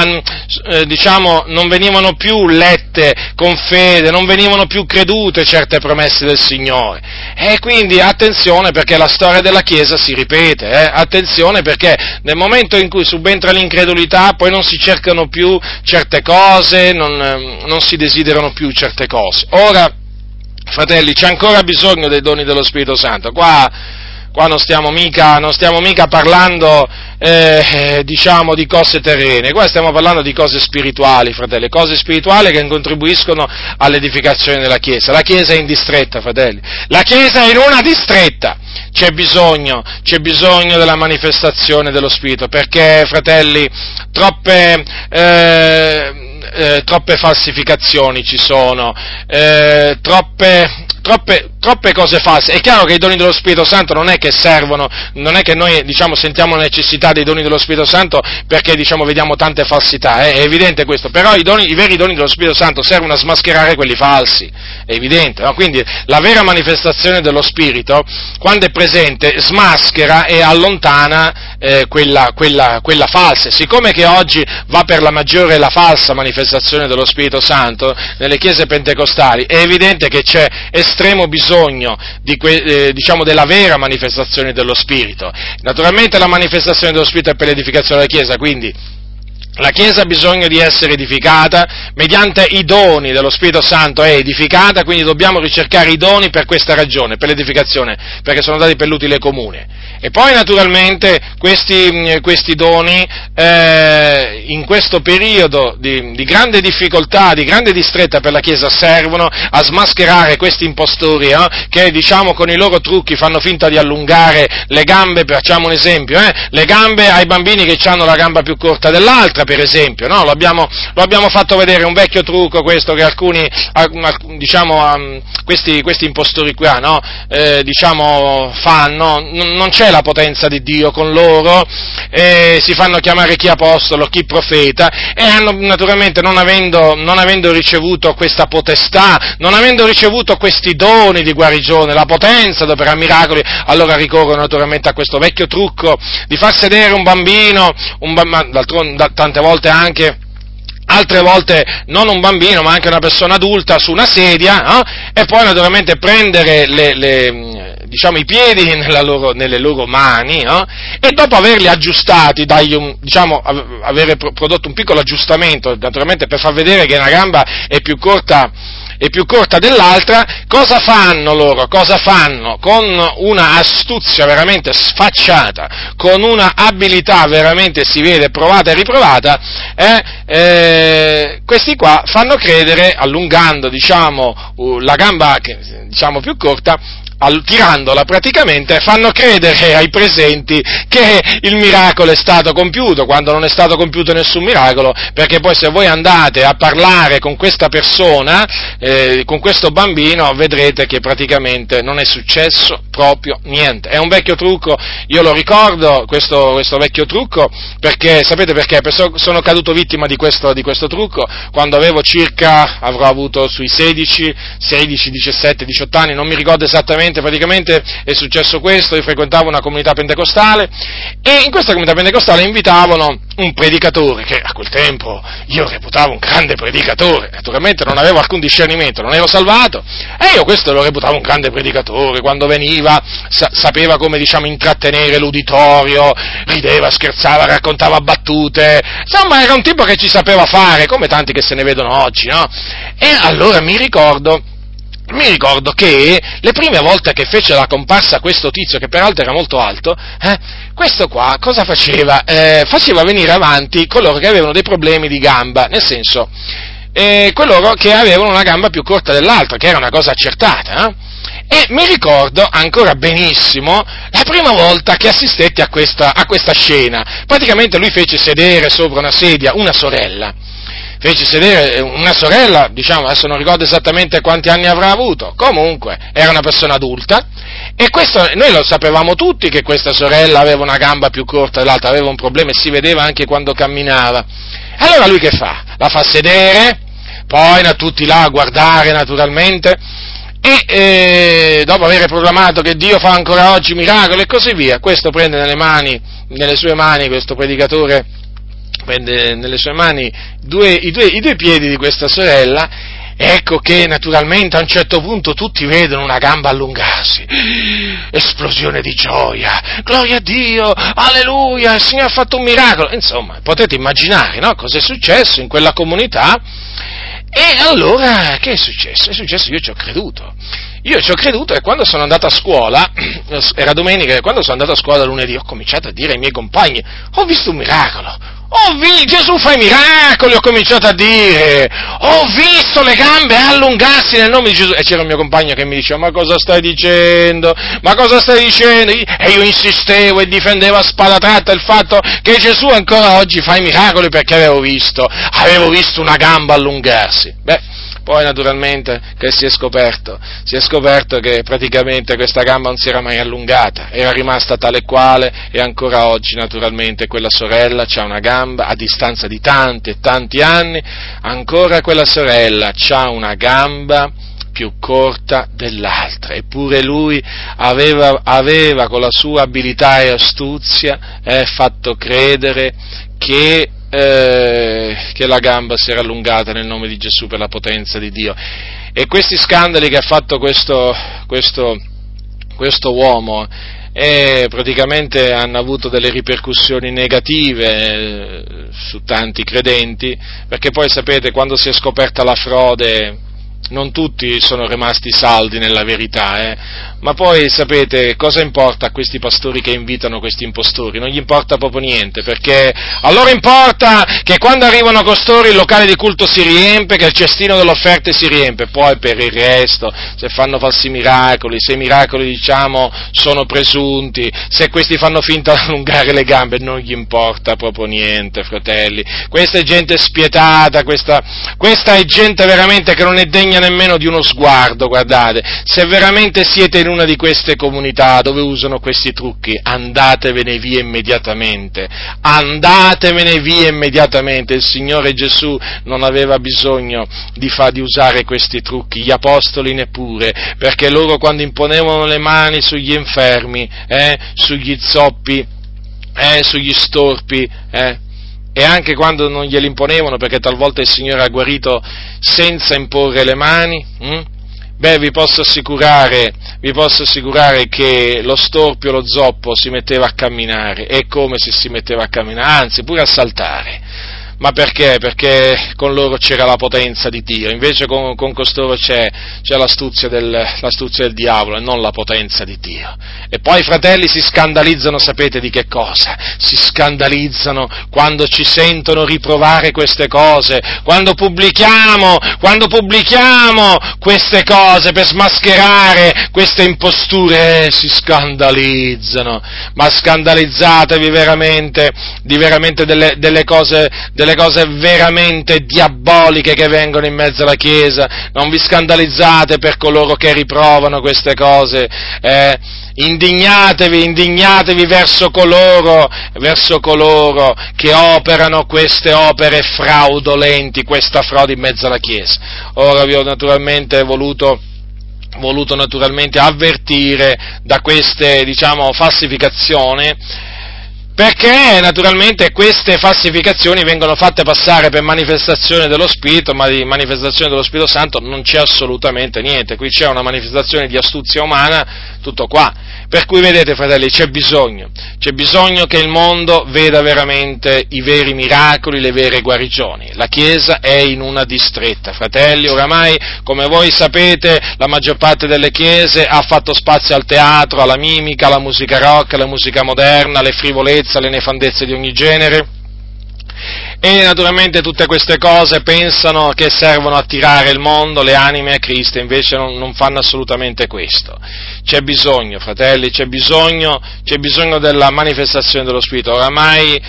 Speaker 1: eh, diciamo, non venivano più lette con fede, non venivano più credute certe promesse del Signore. E quindi attenzione perché la storia storia della Chiesa si ripete, eh? attenzione perché nel momento in cui subentra l'incredulità poi non si cercano più certe cose, non, ehm, non si desiderano più certe cose. Ora, fratelli, c'è ancora bisogno dei doni dello Spirito Santo, qua qua non stiamo mica, non stiamo mica parlando eh, diciamo di cose terrene, qua stiamo parlando di cose spirituali, fratelli, cose spirituali che contribuiscono all'edificazione della Chiesa. La Chiesa è in distretta, fratelli, la Chiesa è in una distretta, c'è bisogno, c'è bisogno della manifestazione dello Spirito, perché, fratelli, troppe... Eh, eh, troppe falsificazioni ci sono, eh, troppe, troppe, troppe cose false. È chiaro che i doni dello Spirito Santo non è che servono, non è che noi diciamo, sentiamo la necessità dei doni dello Spirito Santo perché diciamo, vediamo tante falsità, eh? è evidente questo, però i, doni, i, veri doni dello Spirito Santo servono a smascherare quelli falsi, è evidente. No? Quindi la vera manifestazione dello Spirito, quando è presente, smaschera e allontana eh, quella, quella, quella falsa. Siccome che oggi va per la maggiore la falsa manifestazione dello Spirito Santo nelle chiese pentecostali, è evidente che c'è estremo bisogno bisogno di que, eh, diciamo della vera manifestazione dello Spirito. Naturalmente la manifestazione dello Spirito è per l'edificazione della Chiesa, quindi la Chiesa ha bisogno di essere edificata, mediante i doni dello Spirito Santo è edificata, quindi dobbiamo ricercare i doni per questa ragione, per l'edificazione, perché sono dati per l'utile comune. E poi naturalmente questi, questi doni eh, in questo periodo di, di, grande difficoltà, di grande distretta per la Chiesa servono a smascherare questi impostori eh, che diciamo con i loro trucchi fanno finta di allungare le gambe, facciamo un esempio, eh, le gambe ai bambini che hanno la gamba più corta dell'altra per esempio, no? lo, abbiamo, lo, abbiamo, fatto vedere, un vecchio trucco questo che alcuni, diciamo, questi, questi impostori qua, no? eh, diciamo, fanno, non c'è la potenza di Dio con loro, eh, si fanno chiamare chi apostolo, chi profeta, e hanno, naturalmente non avendo, non avendo ricevuto questa potestà, non avendo ricevuto questi doni di guarigione, la potenza ad operare miracoli, allora ricorrono naturalmente a questo vecchio trucco di far sedere un bambino, un ba- tante volte anche altre volte non un bambino ma anche una persona adulta su una sedia eh? e poi naturalmente prendere le, le, diciamo, i piedi loro, nelle loro mani eh? e dopo averli aggiustati, un, diciamo, avere prodotto un piccolo aggiustamento naturalmente per far vedere che una gamba è più corta e più corta dell'altra, cosa fanno loro? Cosa fanno? Con una astuzia veramente sfacciata, con una abilità veramente si vede provata e riprovata, eh, eh, questi qua fanno credere, allungando diciamo, la gamba diciamo, più corta, tirandola praticamente, fanno credere ai presenti che il miracolo è stato compiuto, quando non è stato compiuto nessun miracolo, perché poi se voi andate a parlare con questa persona, eh, con questo bambino, vedrete che praticamente non è successo proprio niente. È un vecchio trucco, io lo ricordo, questo, questo vecchio trucco, perché, sapete perché? Perché sono caduto vittima di questo, di questo trucco quando avevo circa, avrò avuto sui 16, 16, 17, 18 anni, non mi ricordo esattamente, praticamente, praticamente è successo questo, io frequentavo una comunità pentecostale e in questa comunità pentecostale invitavano un predicatore che a quel tempo io reputavo un grande predicatore, naturalmente non avevo alcun discernimento, non ero salvato e io questo lo reputavo un grande predicatore, quando veniva sa- sapeva come diciamo intrattenere l'uditorio, rideva, scherzava, raccontava battute, insomma era un tipo che ci sapeva fare, come tanti che se ne vedono oggi, no? E allora mi ricordo mi ricordo che le prime volte che fece la comparsa questo tizio, che peraltro era molto alto, eh, questo qua cosa faceva? Eh, faceva venire avanti coloro che avevano dei problemi di gamba, nel senso, eh, coloro che avevano una gamba più corta dell'altra, che era una cosa accertata. Eh? E mi ricordo ancora benissimo la prima volta che assistetti a questa, a questa scena. Praticamente lui fece sedere sopra una sedia una sorella fece sedere una sorella, diciamo, adesso non ricordo esattamente quanti anni avrà avuto, comunque era una persona adulta e questo, noi lo sapevamo tutti che questa sorella aveva una gamba più corta dell'altra, aveva un problema e si vedeva anche quando camminava. Allora lui che fa? La fa sedere, poi tutti là a guardare naturalmente, e eh, dopo aver proclamato che Dio fa ancora oggi miracoli e così via, questo prende nelle mani, nelle sue mani questo predicatore prende nelle sue mani due, i, due, i, due, piedi di questa sorella ecco che naturalmente a un certo punto tutti vedono una gamba allungarsi, esplosione di gioia, gloria a Dio, alleluia, il Signore ha fatto un miracolo, insomma, potete immaginare no, cosa è successo in quella comunità? E allora che è successo? È successo, io ci ho creduto. Io ci ho creduto e quando sono andato a scuola, era domenica, e quando sono andato a scuola lunedì ho cominciato a dire ai miei compagni, ho visto un miracolo, ho visto, Gesù fa i miracoli, ho cominciato a dire, ho visto le gambe allungarsi nel nome di Gesù. E c'era un mio compagno che mi diceva, ma cosa stai dicendo? Ma cosa stai dicendo? E io insistevo e difendevo a spada tratta il fatto che Gesù ancora oggi fa i miracoli perché avevo visto, avevo visto una gamba allungarsi. Beh, poi naturalmente che si è scoperto? Si è scoperto che praticamente questa gamba non si era mai allungata, era rimasta tale quale e ancora oggi naturalmente quella sorella ha una gamba a distanza di tanti e tanti anni, ancora quella sorella ha una gamba più corta dell'altra, eppure lui aveva, aveva con la sua abilità e astuzia eh, fatto credere che eh, che la gamba si era allungata nel nome di Gesù per la potenza di Dio. E questi scandali che ha fatto questo, questo, questo uomo eh, praticamente hanno avuto delle ripercussioni negative eh, su tanti credenti, perché poi sapete quando si è scoperta la frode non tutti sono rimasti saldi nella verità, eh? ma poi sapete cosa importa a questi pastori che invitano questi impostori? Non gli importa proprio niente, perché a loro importa che quando arrivano costori il locale di culto si riempie, che il cestino delle offerte si riempie, poi per il resto, se fanno falsi miracoli, se i miracoli diciamo sono presunti, se questi fanno finta di allungare le gambe, non gli importa proprio niente, fratelli. Questa è gente spietata, questa, questa è gente veramente che non è degna nemmeno di uno sguardo, guardate, se veramente siete in una di queste comunità dove usano questi trucchi, andatevene via immediatamente, andatevene via immediatamente, il Signore Gesù non aveva bisogno di, fa, di usare questi trucchi, gli apostoli neppure, perché loro quando imponevano le mani sugli infermi, eh, sugli zoppi, eh, sugli storpi, eh, e anche quando non glieli imponevano, perché talvolta il Signore ha guarito senza imporre le mani, hm? beh, vi posso, vi posso, assicurare, che lo storpio, lo zoppo si metteva a camminare, e come se si metteva a camminare, anzi pure a saltare ma perché? Perché con loro c'era la potenza di Dio, invece con, con costoro c'è, c'è l'astuzia, del, l'astuzia, del, diavolo e non la potenza di Dio. E poi i fratelli si scandalizzano, sapete di che cosa? Si scandalizzano quando ci sentono riprovare queste cose, quando pubblichiamo, quando pubblichiamo queste cose per smascherare queste imposture, eh, si scandalizzano, ma scandalizzatevi veramente di veramente delle, delle cose, delle delle cose veramente diaboliche che vengono in mezzo alla Chiesa, non vi scandalizzate per coloro che riprovano queste cose, eh, indignatevi, indignatevi verso coloro, verso coloro che operano queste opere fraudolenti, questa frode in mezzo alla Chiesa. Ora vi ho naturalmente voluto voluto naturalmente avvertire da queste, diciamo, falsificazioni perché naturalmente queste falsificazioni vengono fatte passare per manifestazione dello Spirito, ma di manifestazione dello Spirito Santo non c'è assolutamente niente, qui c'è una manifestazione di astuzia umana, tutto qua. Per cui vedete fratelli, c'è bisogno, c'è bisogno che il mondo veda veramente i veri miracoli, le vere guarigioni. La Chiesa è in una distretta, fratelli, oramai come voi sapete la maggior parte delle chiese ha fatto spazio al teatro, alla mimica, alla musica rock, alla musica moderna, alle frivolezze, le nefandezze di ogni genere. E naturalmente tutte queste cose pensano che servono a tirare il mondo, le anime a Cristo, invece non, non fanno assolutamente questo. C'è bisogno, fratelli, c'è bisogno, c'è bisogno della manifestazione dello Spirito. Oramai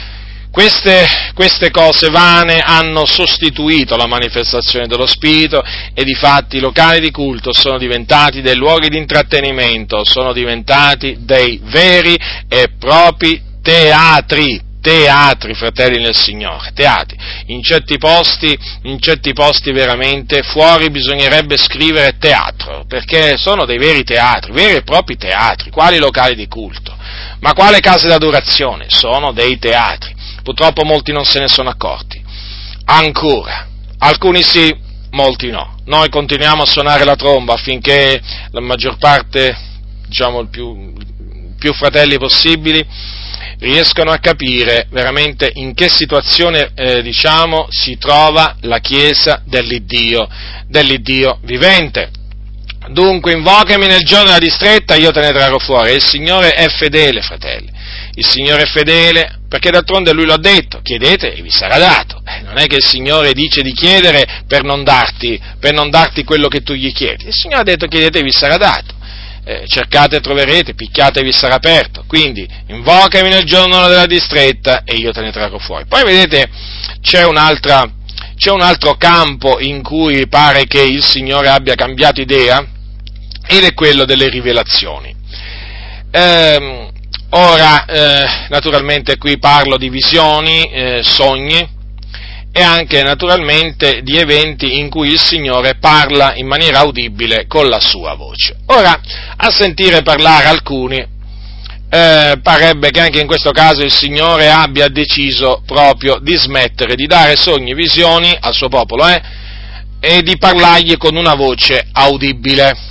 Speaker 1: queste, queste, cose vane hanno sostituito la manifestazione dello Spirito e di fatti i locali di culto sono diventati dei luoghi di intrattenimento, sono diventati dei veri e propri teatri, teatri, fratelli nel Signore, teatri. In certi posti, in certi posti veramente fuori bisognerebbe scrivere teatro, perché sono dei veri teatri, veri e propri teatri, quali locali di culto. Ma quale case d'adorazione? Sono dei teatri. Purtroppo molti non se ne sono accorti. Ancora, alcuni sì, molti no. noi continuiamo a suonare la tromba affinché la maggior parte, diciamo, il più, più fratelli possibili, riescano a capire veramente in che situazione eh, diciamo, si trova la Chiesa dell'Iddio, dell'Iddio vivente. Dunque invocami nel giorno della distretta, io te ne trarrò fuori. Il Signore è fedele, fratelli. Il Signore è fedele perché d'altronde Lui l'ha detto, chiedete e vi sarà dato. Eh, non è che il Signore dice di chiedere per non, darti, per non darti quello che tu gli chiedi. Il Signore ha detto chiedete e vi sarà dato eh, cercate e troverete, picchiate e vi sarà aperto. Quindi invocami nel giorno della distretta e io te ne trarrò fuori. Poi vedete, c'è, c'è un altro campo in cui pare che il Signore abbia cambiato idea ed è quello delle rivelazioni. Eh, ora, eh, naturalmente qui parlo di visioni, eh, sogni, e anche naturalmente di eventi in cui il Signore parla in maniera udibile con la sua voce. Ora, a sentire parlare alcuni, eh, parebbe che anche in questo caso il Signore abbia deciso proprio di smettere di dare sogni e visioni al suo popolo eh, e di parlargli con una voce audibile.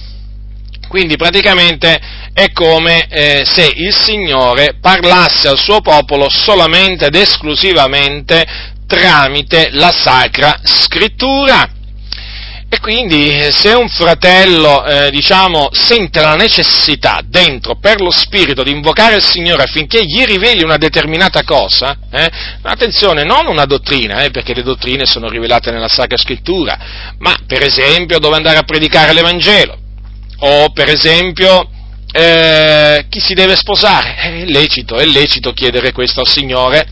Speaker 1: Quindi praticamente è come eh, se il Signore parlasse al suo popolo solamente ed esclusivamente tramite la Sacra Scrittura. E quindi se un fratello, eh, diciamo, sente la necessità dentro per lo Spirito di invocare il Signore affinché gli riveli una determinata cosa, eh, attenzione, non una dottrina, eh, perché le dottrine sono rivelate nella Sacra Scrittura, ma per esempio dove andare a predicare l'Evangelo, o per esempio eh, chi si deve sposare, è lecito, è lecito chiedere questo al Signore,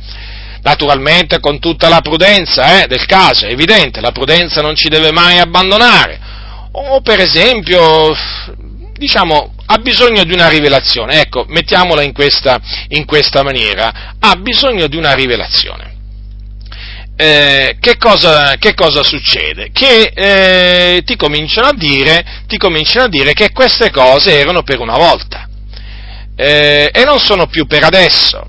Speaker 1: naturalmente con tutta la prudenza eh, del caso, è evidente, la prudenza non ci deve mai abbandonare. O per esempio, diciamo, ha bisogno di una rivelazione, ecco, mettiamola in questa, in questa maniera, ha bisogno di una rivelazione. Eh, che, cosa, che, cosa, succede? Che eh, ti, cominciano dire, ti, cominciano a dire, che queste cose erano per una volta eh, e non sono più per adesso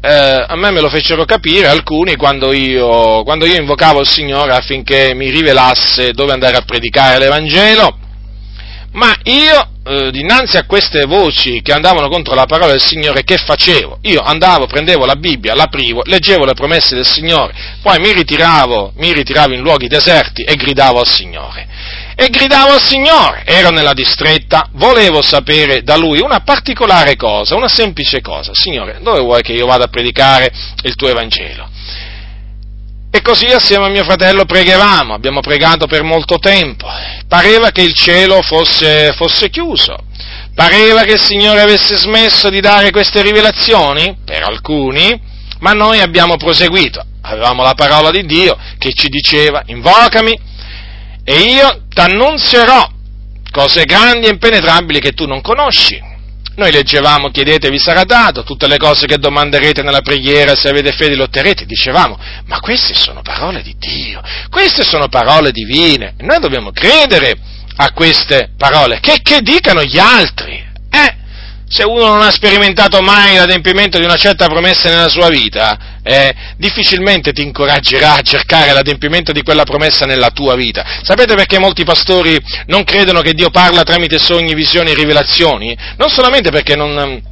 Speaker 1: eh, a me me lo fecero capire alcuni quando io, quando io invocavo il Signore affinché mi rivelasse dove andare a predicare l'Evangelo, ma io eh, dinanzi a queste voci che andavano contro la parola del Signore, che facevo? Io andavo, prendevo la Bibbia, l'aprivo, leggevo le promesse del Signore, poi mi ritiravo, mi ritiravo in luoghi deserti e gridavo al Signore e gridavo al Signore, ero nella distretta, volevo sapere da Lui una particolare cosa, una semplice cosa, Signore, dove vuoi che io vada a predicare il tuo Evangelo? E così assieme a mio fratello preghevamo, abbiamo pregato per molto tempo, pareva che il cielo fosse, fosse chiuso, pareva che il Signore avesse smesso di dare queste rivelazioni, per alcuni, ma noi abbiamo proseguito, avevamo la parola di Dio che ci diceva invocami e io t'annunzierò cose grandi e impenetrabili che tu non conosci. Noi leggevamo, chiedete, vi sarà dato, tutte le cose che domanderete nella preghiera, se avete fede lo otterrete, dicevamo, ma queste sono parole di Dio, queste sono parole divine, noi dobbiamo credere a queste parole, che, che dicano gli altri. Se uno non ha sperimentato mai l'adempimento di una certa promessa nella sua vita, eh, difficilmente ti incoraggerà a cercare l'adempimento di quella promessa nella tua vita. Sapete perché molti pastori non credono che Dio parla tramite sogni, visioni e rivelazioni? Non solamente perché non,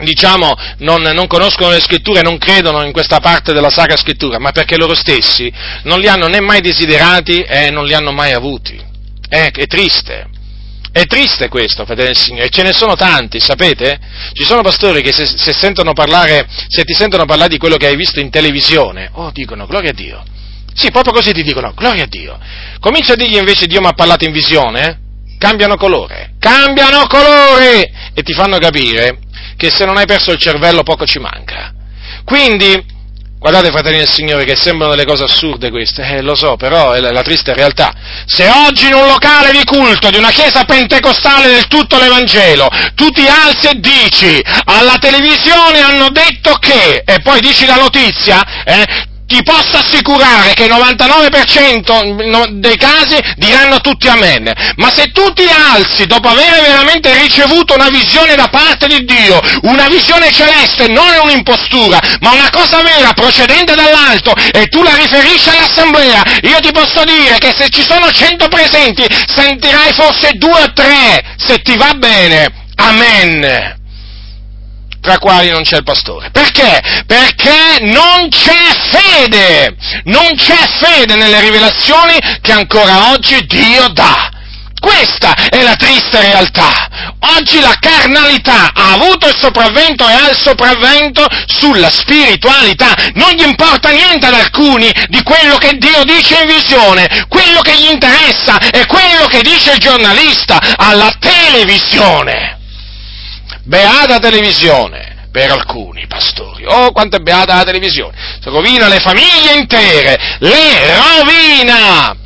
Speaker 1: diciamo, non, non, conoscono le scritture non credono in questa parte della Sacra Scrittura, ma perché loro stessi non li hanno né mai desiderati e non li hanno mai avuti. Eh, è triste. È triste questo, fratelli del Signore, ce ne sono tanti, sapete? Ci sono pastori che se, se, sentono parlare, se ti sentono parlare di quello che hai visto in televisione, oh, dicono gloria a Dio. Sì, proprio così ti dicono, gloria a Dio. Comincia a dirgli invece Dio mi ha parlato in visione, cambiano colore, cambiano colore e ti fanno capire che se non hai perso il cervello poco ci manca. Quindi, Guardate, fratelli del Signore, che sembrano delle cose assurde queste, eh, lo so, però è la, la, triste realtà. Se oggi in un locale di culto di una chiesa pentecostale del tutto l'Evangelo, tu ti alzi e dici, alla televisione hanno detto che, e poi dici la notizia, eh, ti posso assicurare che il 99% dei casi diranno tutti amen. Ma se tu ti alzi dopo aver veramente ricevuto una visione da parte di Dio, una visione celeste, non è un'impostura, ma una cosa vera procedente dall'alto, e tu la riferisci all'assemblea, io ti posso dire che se ci sono 100 presenti, sentirai forse due o tre, se ti va bene. Amen tra quali non c'è il pastore. Perché? Perché non c'è fede, non c'è fede nelle rivelazioni che ancora oggi Dio dà. Questa è la triste realtà. Oggi la carnalità ha avuto il sopravvento e ha il sopravvento sulla spiritualità. Non gli importa niente ad alcuni di quello che Dio dice in visione. Quello che gli interessa è quello che dice il giornalista alla televisione beata televisione per alcuni pastori. Oh, quanto è beata la televisione! Si rovina le famiglie intere, le rovina!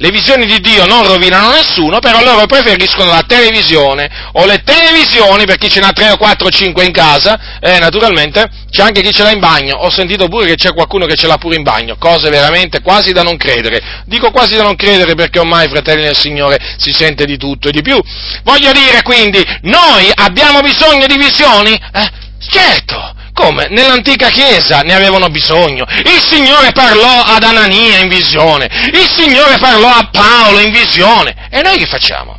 Speaker 1: Le visioni di Dio non rovinano nessuno, però loro preferiscono la televisione o le televisioni, per chi ce n'ha 3 o 4 o 5 in casa, eh, naturalmente c'è anche chi ce l'ha in bagno. Ho sentito pure che c'è qualcuno che ce l'ha pure in bagno, cose veramente quasi da non credere. Dico quasi da non credere perché ormai, fratelli del Signore, si sente di tutto e di più. Voglio dire quindi, noi abbiamo bisogno di visioni? Eh, certo! Come? Nell'antica Chiesa ne avevano bisogno. Il Signore parlò ad Anania in visione. Il Signore parlò a Paolo in visione. E noi che facciamo?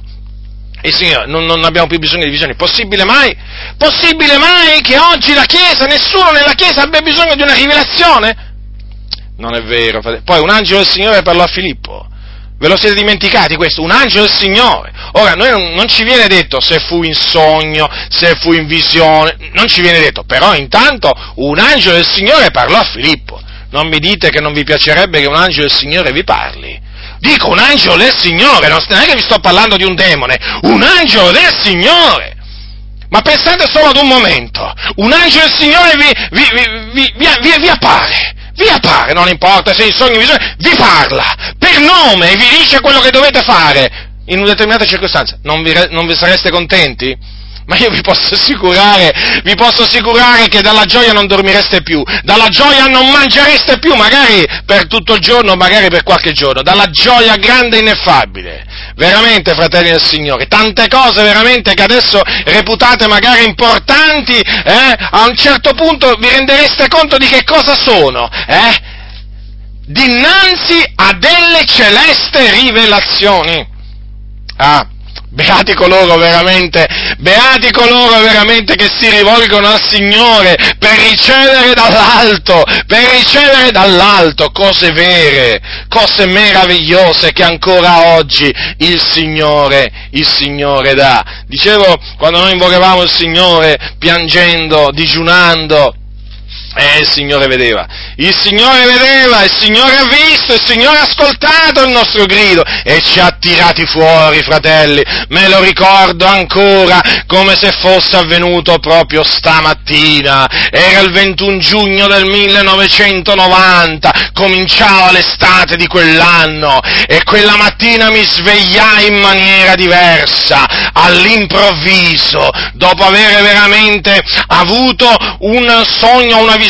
Speaker 1: Il Signore, non, non abbiamo più bisogno di visioni. Possibile mai? Possibile mai che oggi la Chiesa, nessuno nella Chiesa abbia bisogno di una rivelazione? Non è vero. Poi un angelo del Signore parlò a Filippo. Ve lo siete dimenticati questo? Un angelo del Signore. Ora, noi non, non, ci viene detto se fu in sogno, se fu in visione, non ci viene detto, però intanto un angelo del Signore parlò a Filippo. Non mi dite che non vi piacerebbe che un angelo del Signore vi parli. Dico un angelo del Signore, non è che vi sto parlando di un demone, un angelo del Signore. Ma pensate solo ad un momento, un angelo del Signore vi, vi, vi, vi appare vi appare, non importa se in sogno in visione, vi parla per nome e vi dice quello che dovete fare in una determinata circostanza. Non vi, non vi sareste contenti? Ma io vi posso assicurare, vi posso assicurare che dalla gioia non dormireste più, dalla gioia non mangereste più, magari per tutto il giorno, magari per qualche giorno, dalla gioia grande e ineffabile. Veramente, fratelli del Signore, tante cose veramente che adesso reputate magari importanti, eh, a un certo punto vi rendereste conto di che cosa sono, eh? Dinanzi a delle celeste rivelazioni. Ah, Beati coloro veramente, beati coloro veramente che si rivolgono al Signore per ricevere dall'alto, per ricevere dall'alto cose vere, cose meravigliose che ancora oggi il Signore, il Signore dà. Dicevo, quando noi invocavamo il Signore piangendo, digiunando, eh, il Signore vedeva, il Signore vedeva, il Signore ha visto, il Signore ha ascoltato il nostro grido e ci ha tirati fuori, fratelli. Me lo ricordo ancora come se fosse avvenuto proprio stamattina. Era il 21 giugno del 1990, cominciava l'estate di quell'anno e quella mattina mi svegliai in maniera diversa, all'improvviso, dopo aver veramente avuto un sogno, una visione,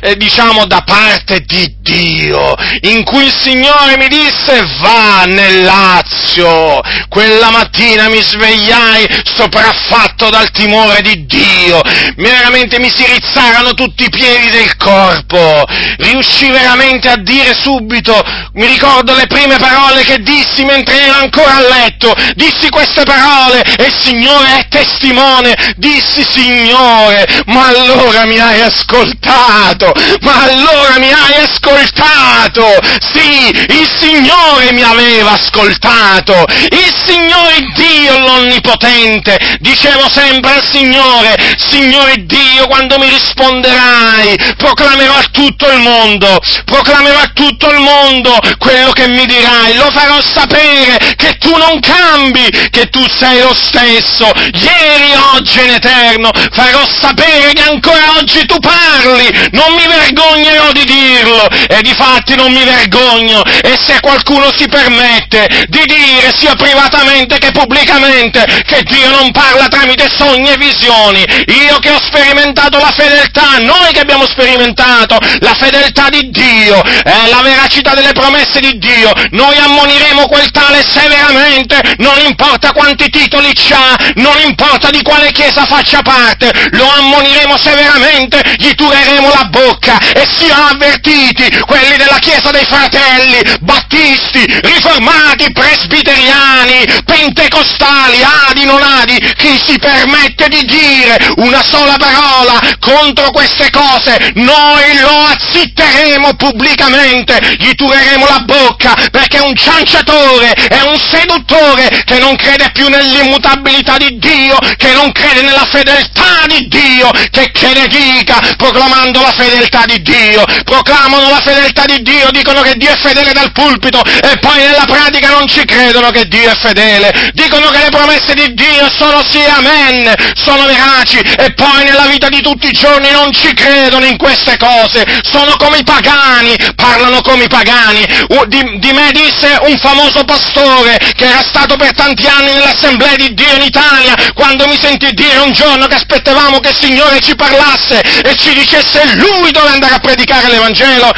Speaker 1: eh, diciamo, da parte di Dio, in cui il Signore mi disse va nel Lazio. Quella mattina mi svegliai sopraffatto dal timore di Dio, veramente mi si rizzarono tutti i piedi del corpo, riuscii veramente a dire subito, mi ricordo le prime parole che dissi mentre ero ancora a letto, dissi queste parole e il Signore è testimone, dissi Signore, ma allora mi hai ascoltato ascoltato, ma allora mi hai ascoltato, sì, il Signore mi aveva ascoltato, il Signore Dio l'Onnipotente, dicevo sempre al Signore, Signore Dio, quando mi risponderai, proclamerò a tutto il mondo, proclamerò a tutto il mondo quello che mi dirai, lo farò sapere che tu non cambi, che tu sei lo stesso, ieri, oggi in eterno, farò sapere che ancora oggi tu parli, non mi vergognerò di dirlo e di fatti non mi vergogno. E se qualcuno si permette di dire sia privatamente che pubblicamente che Dio non parla tramite sogni e visioni, io che ho sperimentato la fedeltà, noi che abbiamo sperimentato la fedeltà di Dio, eh, la veracità delle promesse di Dio, noi ammoniremo quel tale severamente, non importa quanti titoli c'ha, non importa di quale chiesa faccia parte, lo ammoniremo severamente, gli tureremo la bocca e siano avvertiti quelli della chiesa dei fratelli, battisti, riformati, presbiteriani, pentecostali, adi, non adi, chi si permette di dire una sola parola contro queste cose, noi lo azzitteremo pubblicamente, gli tureremo la bocca perché è un cianciatore, è un seduttore che non crede più nell'immutabilità di Dio, che non crede nella fedeltà di Dio, che, ne dica proclamando la fedeltà di Dio, proclamano la fedeltà di Dio, dicono che Dio è fedele dal pulpito e poi nella pratica non ci credono che Dio è fedele, dicono che le promesse di Dio sono sì, amen, sono veraci e poi nella vita di tutti i giorni non ci credono in queste cose, sono come i pagani, parlano come i pagani. Di, di me disse un famoso pastore che era stato per tanti anni nell'assemblea di Dio in Italia, quando mi sentì dire un giorno che aspettavamo che il Signore ci parlasse e ci dicesse lui dove andare a predicare l'Evangelo,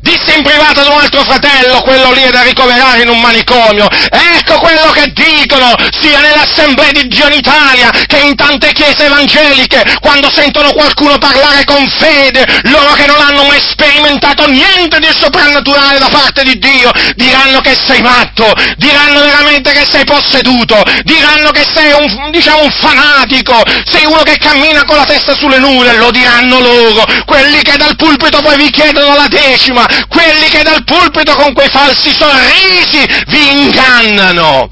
Speaker 1: disse in privato ad un altro fratello, quello lì è da ricoverare in un manicomio, ecco quello che dicono sia nell'assemblea di Dio in Italia che in tante chiese evangeliche, quando sentono qualcuno parlare con fede, loro che non hanno mai sperimentato niente di soprannaturale da parte di Dio, diranno che sei matto, diranno veramente che sei posseduto, diranno che sei un, diciamo, un fanatico, sei uno che cammina con la testa sulle nuvole, lo diranno loro, quelli che dal pulpito poi vi chiedono la decima, quelli che dal pulpito con quei falsi sorrisi vi ingannano.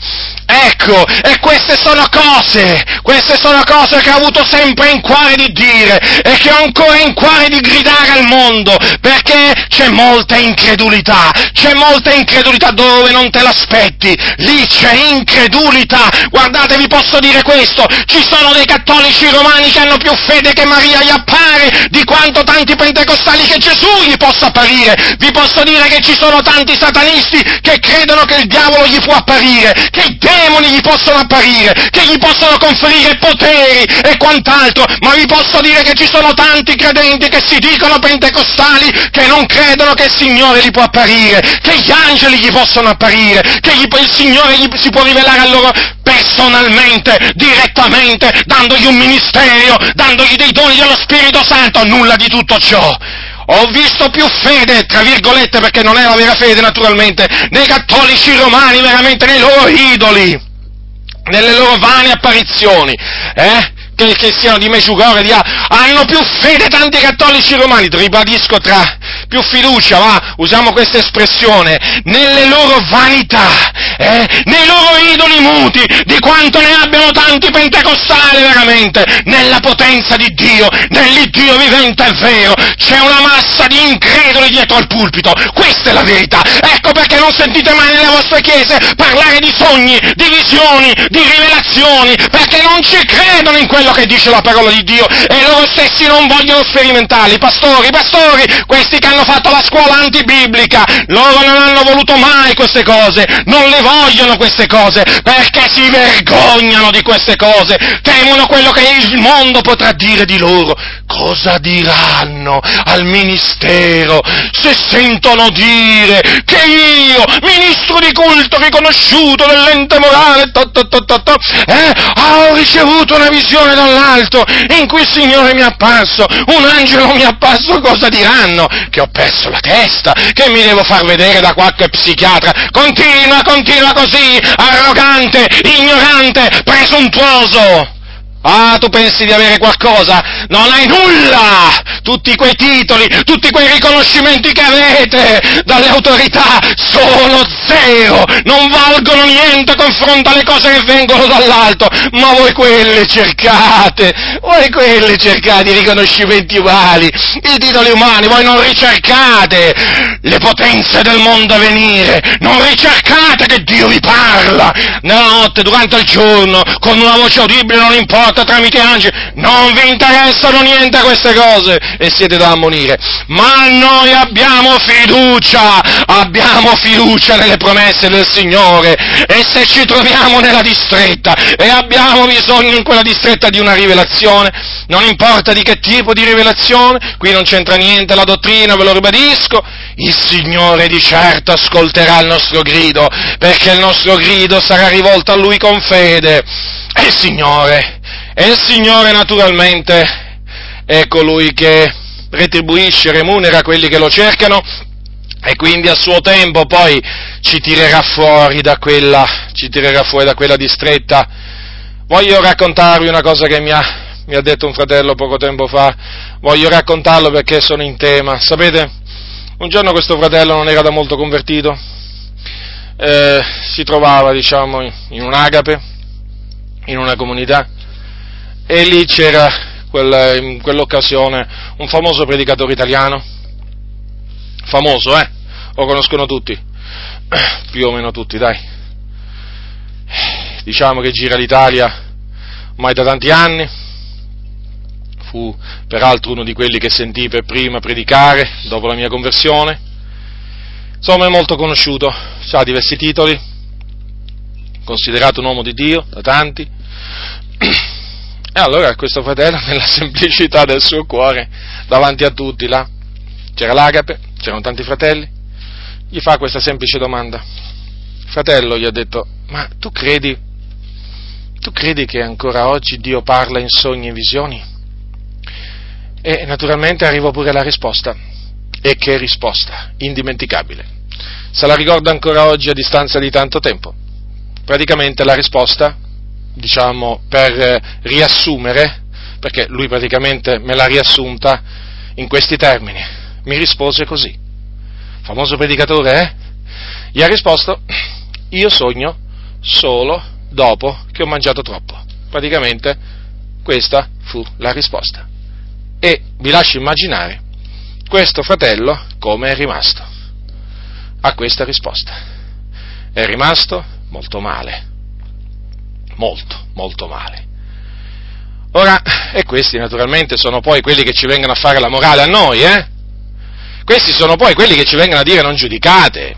Speaker 1: Ecco, e queste sono cose, queste sono cose che ho avuto sempre in cuore di dire e che ho ancora in cuore di gridare al mondo, perché c'è molta incredulità, c'è molta incredulità dove non te l'aspetti, lì c'è incredulità. Guardate, vi posso dire questo, ci sono dei cattolici romani che hanno più fede che Maria gli appare di quanto tanti pentecostali che Gesù gli possa apparire. Vi posso dire che ci sono tanti satanisti che credono che il diavolo gli può apparire, che i demoni gli possono apparire, che gli possono conferire poteri e quant'altro, ma vi posso dire che ci sono tanti credenti che si dicono pentecostali che non credono che il Signore gli può apparire, che gli angeli gli possono apparire, che gli, il Signore gli, si può rivelare a loro personalmente, direttamente, dandogli un ministero, dandogli dei doni dello Spirito Santo, nulla di tutto ciò. Ho visto più fede, tra virgolette, perché non è la vera fede naturalmente, nei cattolici romani, veramente nei loro idoli, nelle loro vane apparizioni, eh? Che, che siano di Mesciugorre, di A, hanno più fede tanti cattolici romani, ribadisco tra più fiducia, va, usiamo questa espressione, nelle loro vanità, eh, nei loro idoli muti, di quanto ne abbiano tanti pentecostali veramente, nella potenza di Dio, nell'Iddio vivente è vero, c'è una massa di increduli dietro al pulpito, questa è la verità, ecco perché non sentite mai nelle vostre chiese parlare di sogni, di visioni, di rivelazioni, perché non ci credono in quello che dice la parola di Dio e loro stessi non vogliono sperimentarli, pastori, pastori, questi che hanno fatto la scuola antibiblica, loro non hanno voluto mai queste cose, non le vogliono queste cose, perché si vergognano di queste cose, temono quello che il mondo potrà dire di loro. Cosa diranno al ministero se sentono dire che io, ministro di culto riconosciuto dell'ente morale, to, to, to, eh, ho ricevuto una visione dall'alto in cui il Signore mi è apparso, un angelo mi è apparso, cosa diranno? Che ho perso la testa, che mi devo far vedere da qualche psichiatra. Continua, continua così, arrogante, ignorante, presuntuoso. Ah, tu pensi di avere qualcosa? Non hai nulla! Tutti quei titoli, tutti quei riconoscimenti che avete dalle autorità sono zero! Non valgono niente confronto alle cose che vengono dall'alto! Ma voi quelle cercate! Voi quelle cercate i riconoscimenti umani, i titoli umani, voi non ricercate le potenze del mondo a venire! Non ricercate che Dio vi parla! Nella notte, durante il giorno, con una voce udibile, non importa, tramite angeli, non vi interessano niente queste cose, e siete da ammonire, ma noi abbiamo fiducia, abbiamo fiducia nelle promesse del Signore. E se ci troviamo nella distretta e abbiamo bisogno in quella distretta di una rivelazione, non importa di che tipo di rivelazione, qui non c'entra niente la dottrina, ve lo ribadisco, il Signore di certo ascolterà il nostro grido, perché il nostro grido sarà rivolto a Lui con fede. E il Signore, e il Signore naturalmente è colui che retribuisce, remunera quelli che lo cercano e quindi a suo tempo poi ci tirerà fuori da quella, fuori da quella distretta. Voglio raccontarvi una cosa che mi ha, mi ha detto un fratello poco tempo fa, voglio raccontarlo perché sono in tema. Sapete, un giorno questo fratello non era da molto convertito, eh, si trovava, diciamo, in un'agape, in una comunità, e lì c'era quella, in quell'occasione un famoso predicatore italiano, famoso, eh? Lo conoscono tutti, più o meno tutti, dai. Diciamo che gira l'Italia ormai da tanti anni, fu peraltro uno di quelli che sentì per prima predicare dopo la mia conversione. Insomma, è molto conosciuto, ha diversi titoli, considerato un uomo di Dio da tanti. E allora questo fratello, nella semplicità del suo cuore, davanti a tutti là, c'era l'agape, c'erano tanti fratelli, gli fa questa semplice domanda. Fratello gli ha detto, ma tu credi, tu credi che ancora oggi Dio parla in sogni e visioni? E naturalmente arrivò pure la risposta. E che risposta? Indimenticabile. Se la ricorda ancora oggi a distanza di tanto tempo. Praticamente la risposta, diciamo, per riassumere, perché lui praticamente me l'ha riassunta in questi termini, mi rispose così. Famoso predicatore, eh? Gli ha risposto, io sogno solo dopo che ho mangiato troppo. Praticamente questa fu la risposta. E vi lascio immaginare questo fratello come è rimasto a questa risposta. È rimasto molto male, molto, molto male. Ora, e questi naturalmente sono poi quelli che ci vengono a fare la morale a noi, eh? Questi sono poi quelli che ci vengono a dire non giudicate.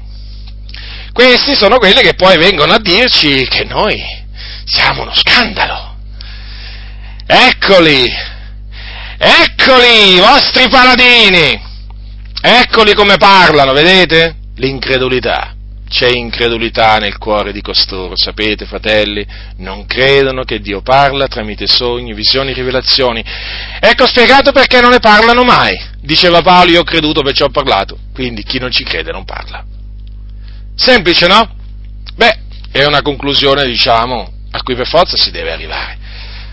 Speaker 1: Questi sono quelli che poi vengono a dirci che noi siamo uno scandalo. Eccoli, Eccoli i vostri paladini! Eccoli come parlano, vedete? L'incredulità. C'è incredulità nel cuore di costoro, sapete, fratelli? Non credono che Dio parla tramite sogni, visioni, rivelazioni. Ecco spiegato perché non ne parlano mai. Diceva Paolo, io ho creduto perciò ho parlato. Quindi chi non ci crede non parla. Semplice, no? Beh, è una conclusione, diciamo, a cui per forza si deve arrivare.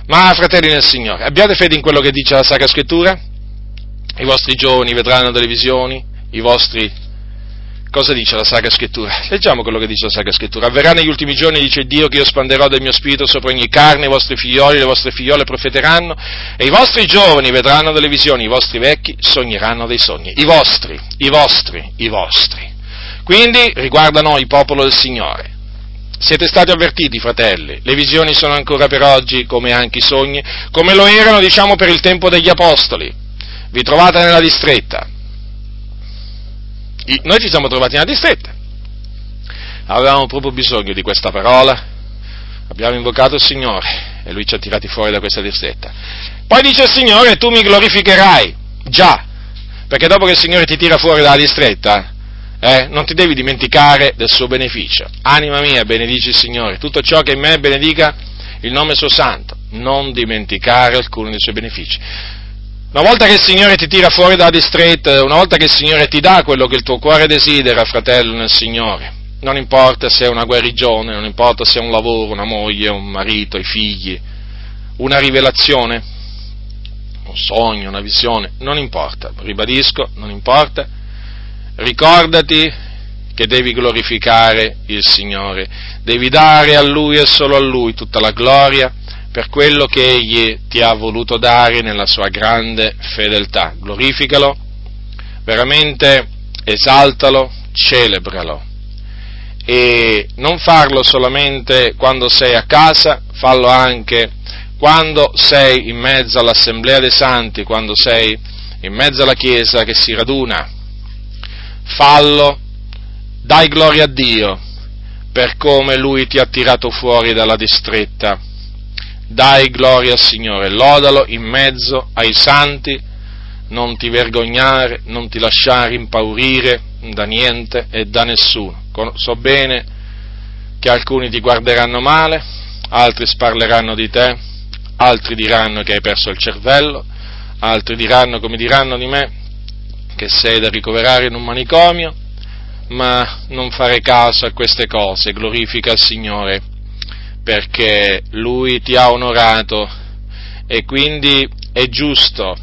Speaker 1: Ma fratelli nel Signore, abbiate fede in quello che dice la Sacra Scrittura? I vostri giovani vedranno delle visioni, i vostri... Cosa dice la Sacra Scrittura? Leggiamo quello che dice la Sacra Scrittura. Avverrà negli ultimi giorni, dice Dio, che io spanderò del mio spirito sopra ogni carne, i vostri figlioli, le vostre figliole profeteranno, e i vostri giovani vedranno delle visioni, i vostri vecchi sogneranno dei sogni. I vostri, i vostri, i vostri. Quindi riguardano il popolo del Signore. Siete stati avvertiti, fratelli, le visioni sono ancora per oggi, come anche i sogni, come lo erano, diciamo, per il tempo degli Apostoli. Vi trovate nella distretta. Noi ci siamo trovati nella distretta. Avevamo proprio bisogno di questa parola. Abbiamo invocato il Signore e Lui ci ha tirati fuori da questa distretta. Poi dice il Signore, tu mi glorificherai. Già, perché dopo che il Signore ti tira fuori dalla distretta, eh, non ti devi dimenticare del suo beneficio. Anima mia, benedici il Signore, tutto ciò che in me benedica il nome suo santo, non dimenticare alcuno dei suoi benefici. Una volta che il Signore ti tira fuori dalla distretta, una volta che il Signore ti dà quello che il tuo cuore desidera, fratello nel Signore, non importa se è una guarigione, non importa se è un lavoro, una moglie, un marito, i figli, una rivelazione, un sogno, una visione, non importa, ribadisco, non importa, ricordati che devi glorificare il Signore, devi dare a Lui e solo a Lui tutta la gloria per quello che Egli ti ha voluto dare nella sua grande fedeltà. Glorificalo, veramente esaltalo, celebralo e non farlo solamente quando sei a casa, fallo anche quando sei in mezzo all'assemblea dei santi, quando sei in mezzo alla Chiesa che si raduna. Fallo, dai gloria a Dio per come Lui ti ha tirato fuori dalla distretta. Dai gloria al Signore, lodalo in mezzo ai santi, non ti vergognare, non ti lasciare impaurire da niente e da nessuno. So bene che alcuni ti guarderanno male, altri sparleranno di te, altri diranno che hai perso il cervello, altri diranno come diranno di me, che sei da ricoverare in un manicomio, ma non fare caso a queste cose, glorifica il Signore, perché Lui ti ha onorato e quindi è giusto,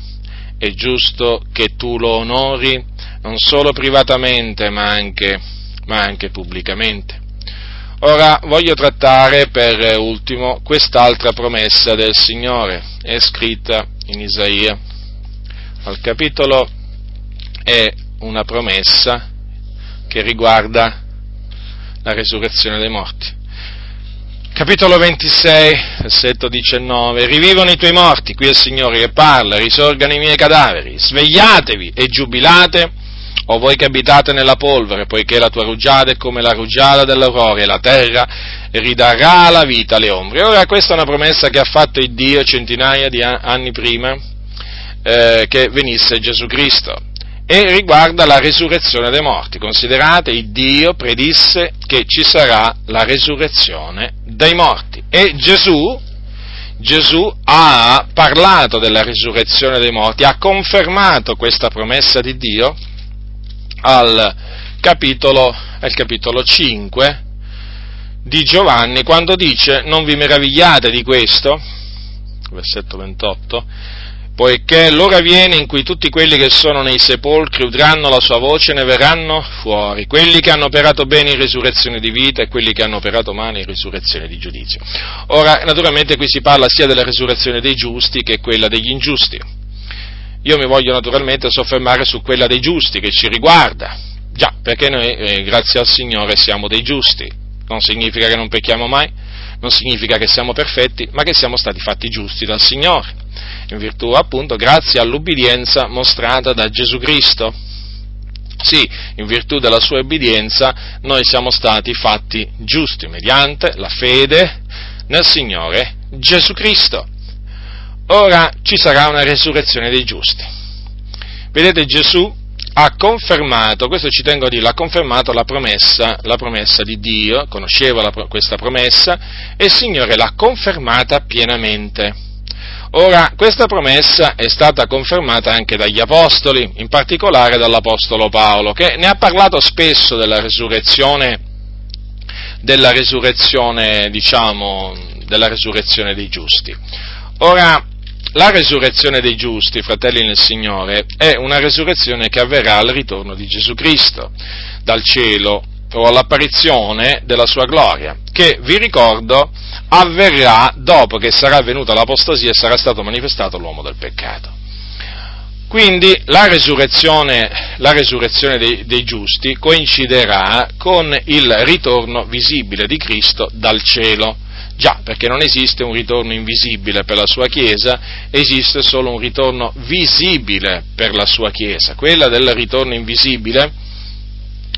Speaker 1: è giusto che tu lo onori non solo privatamente ma anche, ma anche pubblicamente. Ora voglio trattare per ultimo quest'altra promessa del Signore, è scritta in Isaia. Al capitolo è una promessa che riguarda la resurrezione dei morti. Capitolo 26, versetto 19. Rivivono i tuoi morti, qui è il Signore che parla, risorgano i miei cadaveri, svegliatevi e giubilate, o voi che abitate nella polvere, poiché la tua rugiada è come la rugiada dell'aurora e la terra ridarà la vita alle ombre. Ora questa è una promessa che ha fatto il Dio centinaia di anni prima eh, che venisse Gesù Cristo e riguarda la resurrezione dei morti. Considerate, il Dio predisse che ci sarà la resurrezione dei morti. E Gesù, Gesù ha parlato della risurrezione dei morti, ha confermato questa promessa di Dio al capitolo, al capitolo 5 di Giovanni quando dice non vi meravigliate di questo, versetto 28, poiché l'ora viene in cui tutti quelli che sono nei sepolcri udranno la sua voce e ne verranno fuori, quelli che hanno operato bene in risurrezione di vita e quelli che hanno operato male in risurrezione di giudizio. Ora, naturalmente qui si parla sia della risurrezione dei giusti che quella degli ingiusti. Io mi voglio naturalmente soffermare su quella dei giusti che ci riguarda. Già, perché noi, eh, grazie al Signore, siamo dei giusti. Non significa che non pecchiamo mai, non significa che siamo perfetti, ma che siamo stati fatti giusti dal Signore in virtù appunto grazie all'ubbidienza mostrata da Gesù Cristo. Sì, in virtù della sua obbedienza noi siamo stati fatti giusti mediante la fede nel Signore Gesù Cristo. Ora ci sarà una resurrezione dei giusti. Vedete Gesù ha confermato, questo ci tengo a dire, ha confermato la promessa, la promessa di Dio, conosceva la, questa promessa e il Signore l'ha confermata pienamente. Ora, questa promessa è stata confermata anche dagli Apostoli, in particolare dall'Apostolo Paolo, che ne ha parlato spesso della resurrezione, della resurrezione, diciamo, della resurrezione dei giusti. Ora, la resurrezione dei giusti, fratelli nel Signore, è una resurrezione che avverrà al ritorno di Gesù Cristo dal cielo o all'apparizione della sua gloria, che vi ricordo avverrà dopo che sarà venuta l'apostasia e sarà stato manifestato l'uomo del peccato. Quindi la resurrezione, la resurrezione dei, dei, giusti coinciderà con il ritorno visibile di Cristo dal cielo. Già, perché non esiste un ritorno invisibile per la sua Chiesa, esiste solo un ritorno visibile per la sua Chiesa. Quella del ritorno invisibile,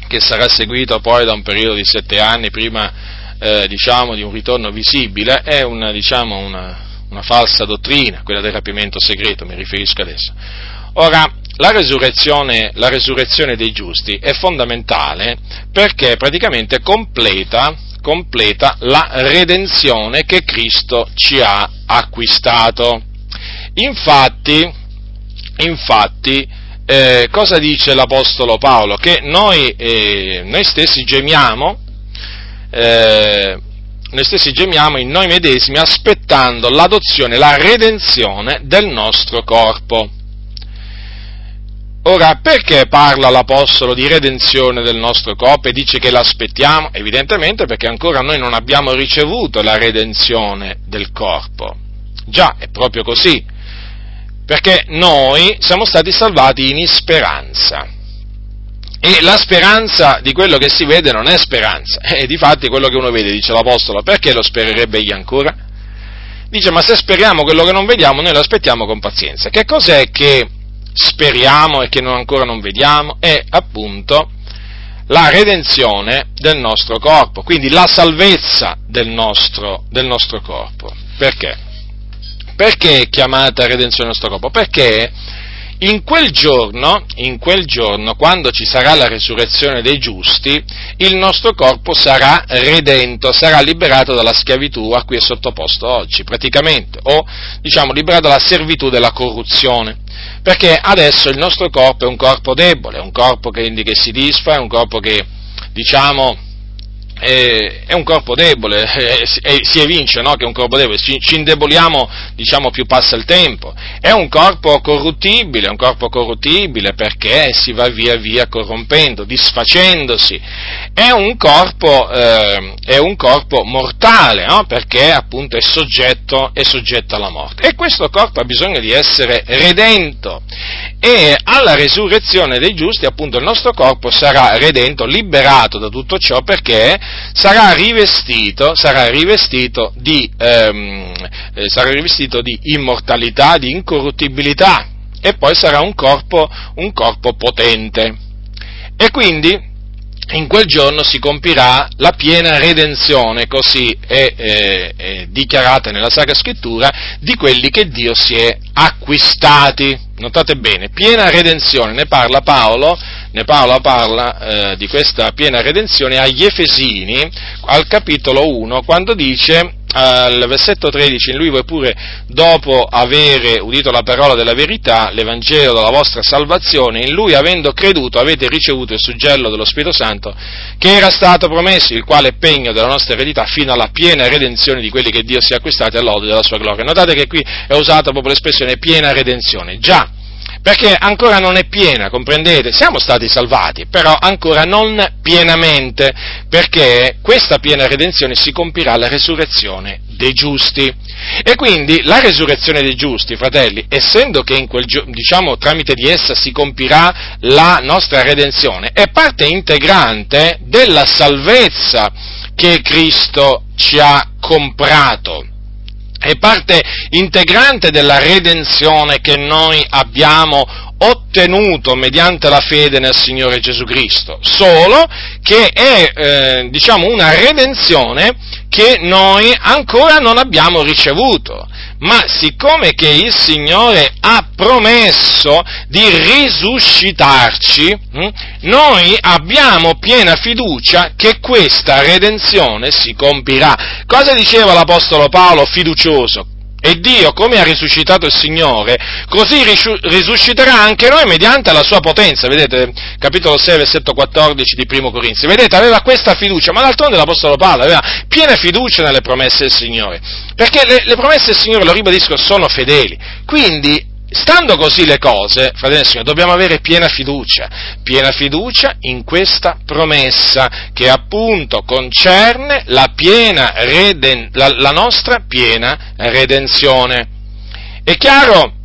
Speaker 1: che sarà seguito poi da un periodo di sette anni prima eh, diciamo, di un ritorno visibile è una, diciamo, una, una falsa dottrina, quella del rapimento segreto, mi riferisco adesso. Ora, la resurrezione, la resurrezione, dei giusti è fondamentale perché praticamente completa, completa, la redenzione che Cristo ci ha acquistato. Infatti, infatti eh, cosa dice l'Apostolo Paolo? Che noi, eh, noi stessi gemiamo eh, noi stessi gemiamo in noi medesimi aspettando l'adozione, la redenzione del nostro corpo. Ora, perché parla l'Apostolo di redenzione del nostro corpo e dice che l'aspettiamo? Evidentemente perché ancora noi non abbiamo ricevuto la redenzione del corpo. Già, è proprio così, perché noi siamo stati salvati in speranza. E la speranza di quello che si vede non è speranza, e di fatti quello che uno vede, dice l'Apostolo, perché lo spererebbe egli ancora? Dice, ma se speriamo quello che non vediamo, noi lo aspettiamo con pazienza. Che cos'è che speriamo e che non ancora non vediamo, è appunto la redenzione del nostro corpo, quindi la salvezza del nostro, del nostro corpo. Perché? Perché è chiamata redenzione del nostro corpo? Perché in quel giorno, in quel giorno, quando ci sarà la resurrezione dei giusti, il nostro corpo sarà redento, sarà liberato dalla schiavitù a cui è sottoposto oggi, praticamente, o diciamo liberato dalla servitù della corruzione. Perché adesso il nostro corpo è un corpo debole, un corpo che, che si disfa, è un corpo che, diciamo, è un corpo debole, si evince no, che è un corpo debole, ci, indeboliamo diciamo più passa il tempo, è un corpo corruttibile, è un corpo corruttibile perché si va via via corrompendo, disfacendosi, è un corpo, eh, è un corpo mortale no, perché appunto è soggetto, è soggetto alla morte. E questo corpo ha bisogno di essere redento. E alla resurrezione dei giusti appunto il nostro corpo sarà redento, liberato da tutto ciò perché sarà rivestito, sarà rivestito, di, ehm, eh, sarà rivestito di immortalità, di incorruttibilità e poi sarà un corpo, un corpo potente. E quindi in quel giorno si compirà la piena redenzione, così è, è, è, dichiarata nella Sacra Scrittura, di quelli che Dio si è acquistati. Notate bene, piena redenzione, ne parla Paolo, ne Paolo parla eh, di questa piena redenzione agli Efesini, al capitolo 1, quando dice al versetto 13, in lui voi pure, dopo avere udito la parola della verità, l'Evangelo della vostra salvazione, in lui avendo creduto avete ricevuto il suggello dello Spirito Santo che era stato promesso, il quale è pegno della nostra eredità fino alla piena redenzione di quelli che Dio si è acquistati all'odio della sua gloria. Notate che qui è usata proprio l'espressione piena redenzione. Già, perché ancora non è piena, comprendete? Siamo stati salvati, però ancora non pienamente, perché questa piena redenzione si compirà alla resurrezione dei giusti. E quindi la resurrezione dei giusti, fratelli, essendo che quel, diciamo, tramite di essa si compirà la nostra redenzione, è parte integrante della salvezza che Cristo ci ha comprato è parte integrante della redenzione che noi abbiamo ottenuto mediante la fede nel Signore Gesù Cristo, solo che è eh, diciamo una redenzione che noi ancora non abbiamo ricevuto ma siccome che il Signore ha promesso di risuscitarci, hm, noi abbiamo piena fiducia che questa redenzione si compirà. Cosa diceva l'Apostolo Paolo fiducioso? E Dio, come ha risuscitato il Signore, così risusciterà anche noi mediante la sua potenza. Vedete, capitolo 6, versetto 14 di Primo Corinzi. Vedete, aveva questa fiducia, ma d'altronde l'Apostolo Paolo aveva piena fiducia nelle promesse del Signore. Perché le, le promesse del Signore, lo ribadisco, sono fedeli. Quindi Stando così le cose, fratelli e signori, dobbiamo avere piena fiducia, piena fiducia in questa promessa che appunto concerne la, reden- la, la nostra piena redenzione. È chiaro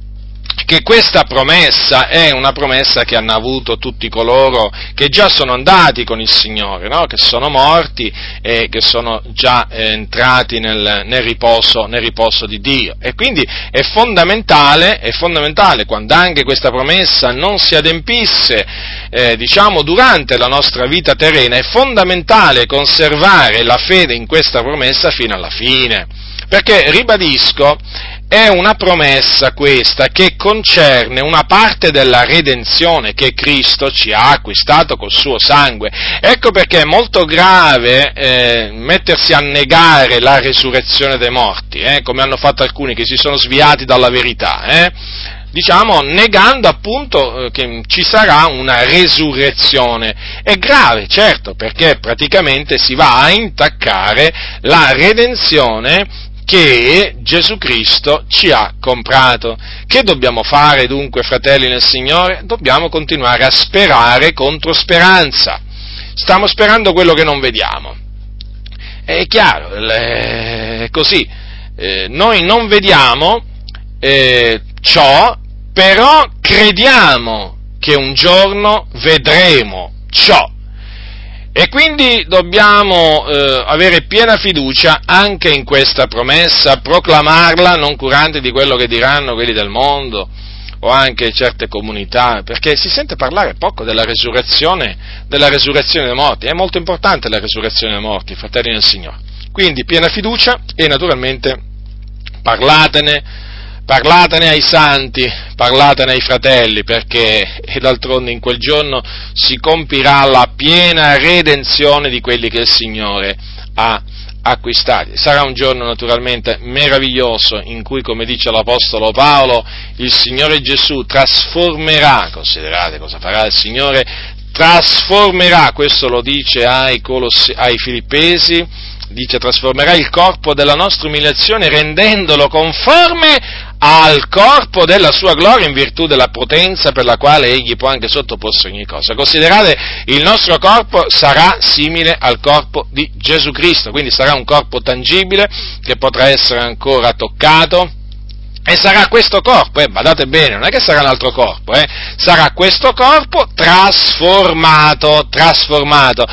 Speaker 1: che questa promessa è una promessa che hanno avuto tutti coloro che già sono andati con il Signore, no? che sono morti e che sono già eh, entrati nel, nel, riposo, nel, riposo, di Dio. E quindi è fondamentale, è fondamentale quando anche questa promessa non si adempisse, eh, diciamo, durante la nostra vita terrena, è fondamentale conservare la fede in questa promessa fino alla fine. Perché, ribadisco, è una promessa questa che concerne una parte della redenzione che Cristo ci ha acquistato col suo sangue. Ecco perché è molto grave eh, mettersi a negare la resurrezione dei morti, eh, come hanno fatto alcuni che si sono sviati dalla verità. Eh diciamo, negando appunto eh, che ci sarà una resurrezione. È grave, certo, perché praticamente si va a intaccare la redenzione che Gesù Cristo ci ha comprato. Che dobbiamo fare dunque, fratelli nel Signore? Dobbiamo continuare a sperare contro speranza. Stiamo sperando quello che non vediamo. È chiaro, è così. Eh, noi non vediamo eh, ciò, però crediamo che un giorno vedremo ciò. E quindi dobbiamo eh, avere piena fiducia anche in questa promessa, proclamarla non curanti di quello che diranno quelli del mondo, o anche certe comunità, perché si sente parlare poco della resurrezione, della resurrezione dei morti. È molto importante la resurrezione dei morti, fratelli del Signore. Quindi piena fiducia e naturalmente parlatene, parlatene ai santi, parlatene ai fratelli, perché d'altronde in quel giorno si compirà la piena redenzione di quelli che il Signore ha acquistati. Sarà un giorno naturalmente meraviglioso in cui, come dice l'Apostolo Paolo, il Signore Gesù trasformerà, considerate cosa farà il Signore, trasformerà, questo lo dice ai, Colossi, ai Filippesi, dice trasformerà il corpo della nostra umiliazione rendendolo conforme al corpo della sua gloria in virtù della potenza per la quale egli può anche sottoporsi ogni cosa. Considerate, il nostro corpo sarà simile al corpo di Gesù Cristo, quindi sarà un corpo tangibile che potrà essere ancora toccato, e sarà questo corpo, eh, badate bene, non è che sarà un altro corpo, eh, sarà questo corpo trasformato, trasformato.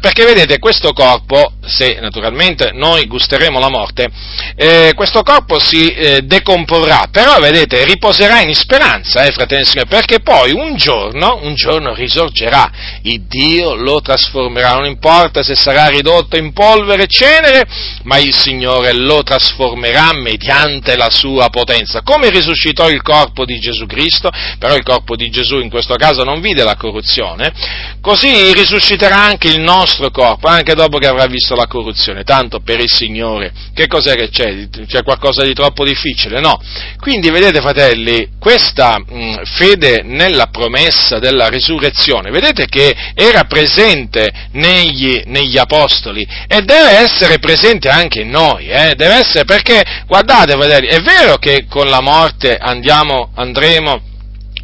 Speaker 1: Perché vedete, questo corpo, se naturalmente noi gusteremo la morte, eh, questo corpo si eh, decomporrà, però vedete, riposerà in speranza, eh, fratelli e signori, perché poi un giorno, un giorno risorgerà, il Dio lo trasformerà, non importa se sarà ridotto in polvere e cenere, ma il Signore lo trasformerà mediante la sua potenza sofferenza, come risuscitò il corpo di Gesù Cristo, però il corpo di Gesù in questo caso non vide la corruzione, così risusciterà anche il nostro corpo, anche dopo che avrà visto la corruzione, tanto per il Signore. Che cos'è che c'è? C'è qualcosa di troppo difficile? No. Quindi vedete fratelli, questa mh, fede nella promessa della risurrezione, vedete che era presente negli, negli apostoli e deve essere presente anche in noi, eh? deve essere perché, guardate fratelli, è vero che con la morte andiamo, andremo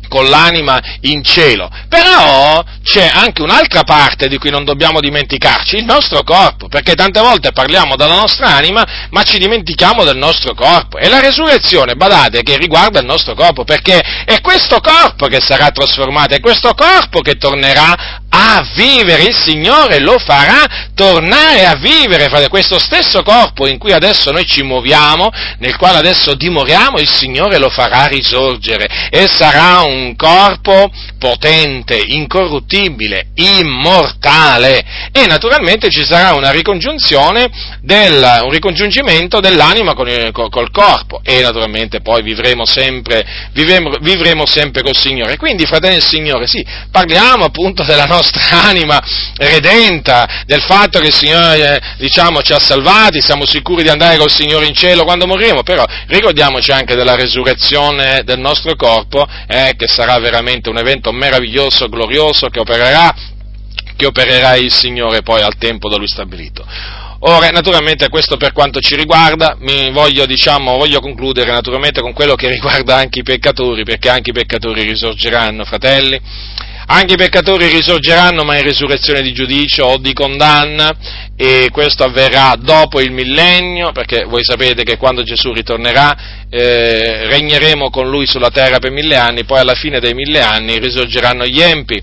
Speaker 1: con l'anima in cielo. Però c'è anche un'altra parte di cui non dobbiamo dimenticarci, il nostro corpo, perché tante volte parliamo della nostra anima, ma ci dimentichiamo del nostro corpo. E la resurrezione, badate, che riguarda il nostro corpo, perché è questo corpo che sarà trasformato, è questo corpo che tornerà a vivere, il Signore lo farà tornare a vivere, questo stesso corpo in cui adesso noi ci muoviamo, nel quale adesso dimoriamo, il Signore lo farà risorgere e sarà un corpo potente, incorruttibile, immortale. E naturalmente ci sarà una ricongiunzione del, un ricongiungimento dell'anima con il, col corpo. E naturalmente poi vivremo sempre, vivremo, vivremo sempre col Signore. Quindi, fratelli del Signore, sì, parliamo appunto della nostra anima redenta, del fatto che il Signore, diciamo, ci ha salvati, siamo sicuri di andare col Signore in cielo quando moriremo, però ricordiamoci anche della resurrezione del nostro corpo, eh, che sarà veramente un evento meraviglioso, glorioso, che opererà, che opererà il Signore poi al tempo da Lui stabilito. Ora, naturalmente questo per quanto ci riguarda, voglio, diciamo, voglio concludere naturalmente con quello che riguarda anche i peccatori, perché anche i peccatori risorgeranno, fratelli. Anche i peccatori risorgeranno, ma in risurrezione di giudizio o di condanna, e questo avverrà dopo il millennio, perché voi sapete che quando Gesù ritornerà eh, regneremo con lui sulla terra per mille anni, poi alla fine dei mille anni risorgeranno gli empi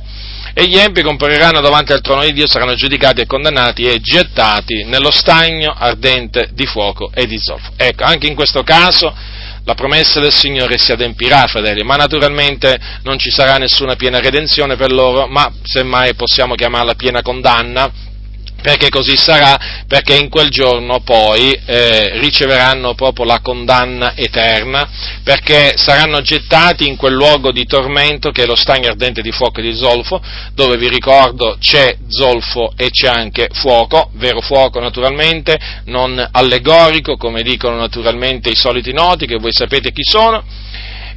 Speaker 1: e gli empi compariranno davanti al trono di Dio, saranno giudicati e condannati e gettati nello stagno ardente di fuoco e di zolfo. Ecco, anche in questo caso la promessa del Signore si adempirà, fratelli, ma naturalmente non ci sarà nessuna piena redenzione per loro, ma semmai possiamo chiamarla piena condanna, perché così sarà, perché in quel giorno poi eh, riceveranno proprio la condanna eterna, perché saranno gettati in quel luogo di tormento che è lo stagno ardente di fuoco e di zolfo, dove vi ricordo c'è zolfo e c'è anche fuoco, vero fuoco naturalmente, non allegorico come dicono naturalmente i soliti noti, che voi sapete chi sono,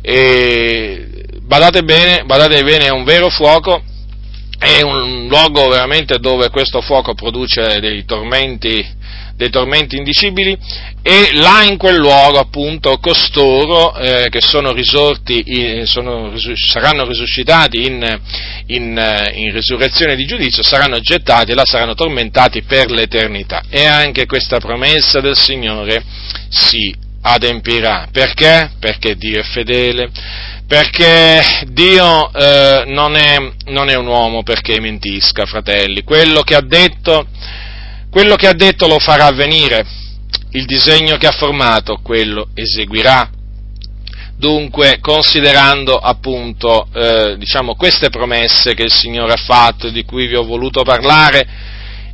Speaker 1: e badate bene, badate bene, è un vero fuoco è un luogo veramente dove questo fuoco produce dei tormenti, dei tormenti indicibili e là in quel luogo appunto costoro eh, che sono risorti, sono, saranno risuscitati in, in, in, risurrezione di giudizio, saranno gettati e là saranno tormentati per l'eternità. E anche questa promessa del Signore si adempirà. Perché? Perché Dio è fedele perché Dio eh, non, è, non, è, un uomo perché mentisca, fratelli, quello che, detto, quello che ha detto lo farà avvenire, il disegno che ha formato, quello eseguirà. Dunque, considerando appunto eh, diciamo, queste promesse che il Signore ha fatto di cui vi ho voluto parlare,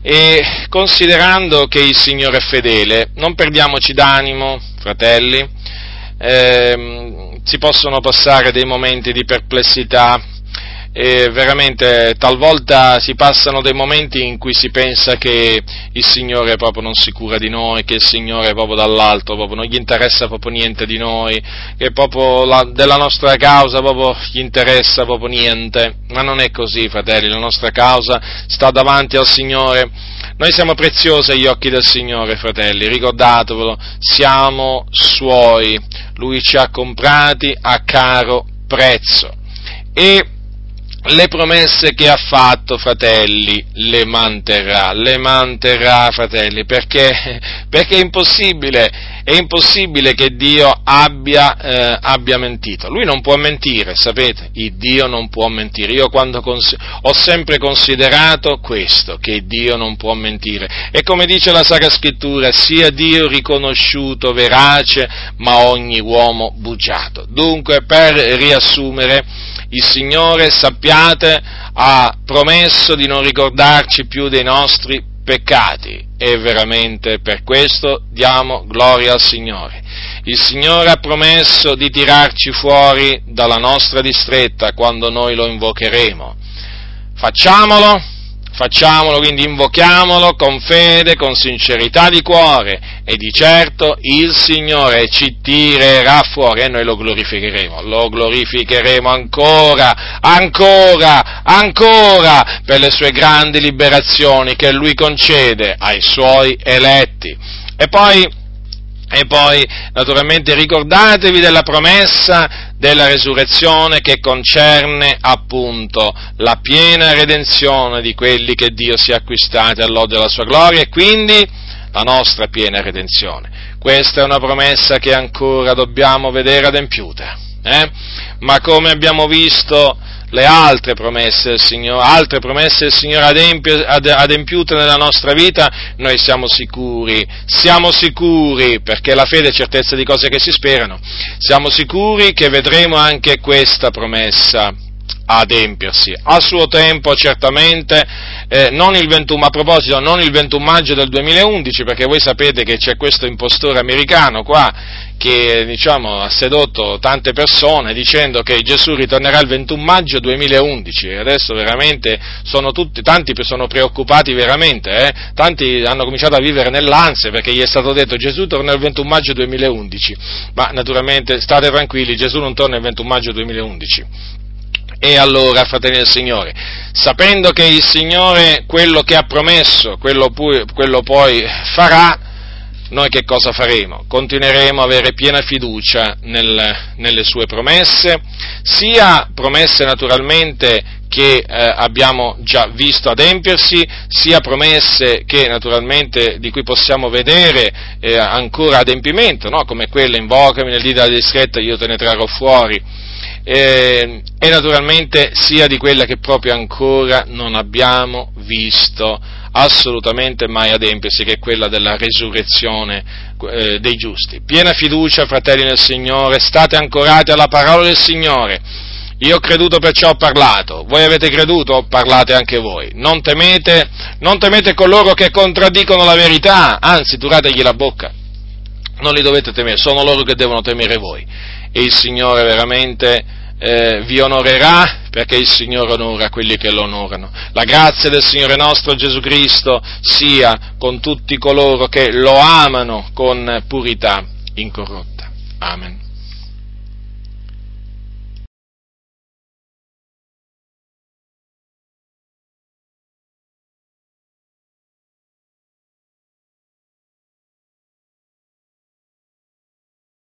Speaker 1: e considerando che il Signore è fedele, non perdiamoci d'animo, fratelli, eh, si possono passare dei momenti di perplessità, e veramente talvolta si passano dei momenti in cui si pensa che il Signore proprio non si cura di noi, che il Signore proprio dall'alto, proprio non gli interessa proprio niente di noi, che proprio la, della nostra causa proprio gli interessa proprio niente, ma non è così fratelli, la nostra causa sta davanti al Signore, noi siamo preziosi agli occhi del Signore fratelli, ricordatevelo, siamo Suoi, Lui ci ha comprati a caro prezzo. E le promesse che ha fatto, fratelli, le manterrà, le manterrà, fratelli, perché, perché è impossibile, è impossibile che Dio abbia, eh, abbia, mentito. Lui non può mentire, sapete? Il Dio non può mentire. Io quando cons- ho sempre considerato questo, che Dio non può mentire. E come dice la Sacra Scrittura, sia Dio riconosciuto verace, ma ogni uomo bugiato. Dunque, per riassumere, il Signore, sappiate, ha promesso di non ricordarci più dei nostri peccati e veramente per questo diamo gloria al Signore. Il Signore ha promesso di tirarci fuori dalla nostra distretta quando noi lo invocheremo. Facciamolo Facciamolo, quindi invochiamolo con fede, con sincerità di cuore e di certo il Signore ci tirerà fuori e noi lo glorificheremo, lo glorificheremo ancora, ancora, ancora per le sue grandi liberazioni che Lui concede ai Suoi eletti. E poi e poi, naturalmente, ricordatevi della promessa della resurrezione che concerne appunto la piena redenzione di quelli che Dio si è acquistati all'odio della sua gloria e quindi la nostra piena redenzione. Questa è una promessa che ancora dobbiamo vedere adempiuta. Eh? Ma come abbiamo visto le altre promesse del Signore, altre promesse del Signore adempiute nella nostra vita, noi siamo sicuri, siamo sicuri, perché la fede è certezza di cose che si sperano, siamo sicuri che vedremo anche questa promessa adempiersi. A suo tempo certamente, eh, non il 21, a proposito, non il 21 maggio del 2011, perché voi sapete che c'è questo impostore americano qua che diciamo, ha sedotto tante persone dicendo che Gesù ritornerà il 21 maggio 2011 e adesso veramente sono tutti, tanti sono preoccupati veramente, eh? tanti hanno cominciato a vivere nell'ansia perché gli è stato detto Gesù torna il 21 maggio 2011, ma naturalmente state tranquilli, Gesù non torna il 21 maggio 2011. E allora, fratelli del Signore, sapendo che il Signore quello che ha promesso, quello, pu- quello poi farà, noi che cosa faremo? Continueremo a avere piena fiducia nel, nelle sue promesse, sia promesse naturalmente che eh, abbiamo già visto adempiersi, sia promesse che naturalmente di cui possiamo vedere eh, ancora adempimento, no? come quelle invocami nel dì della discreta io te ne trarrò fuori, eh, e naturalmente sia di quella che proprio ancora non abbiamo visto assolutamente mai adempiersi, che è quella della resurrezione eh, dei giusti. Piena fiducia, fratelli nel Signore, state ancorati alla parola del Signore. Io ho creduto perciò ho parlato, voi avete creduto, parlate anche voi. Non temete, non temete coloro che contraddicono la verità, anzi turategli la bocca. Non li dovete temere, sono loro che devono temere voi. E il Signore veramente eh, vi onorerà perché il Signore onora quelli che lo onorano. La grazia del Signore nostro Gesù Cristo sia con tutti coloro che lo amano con purità incorrotta. Amen.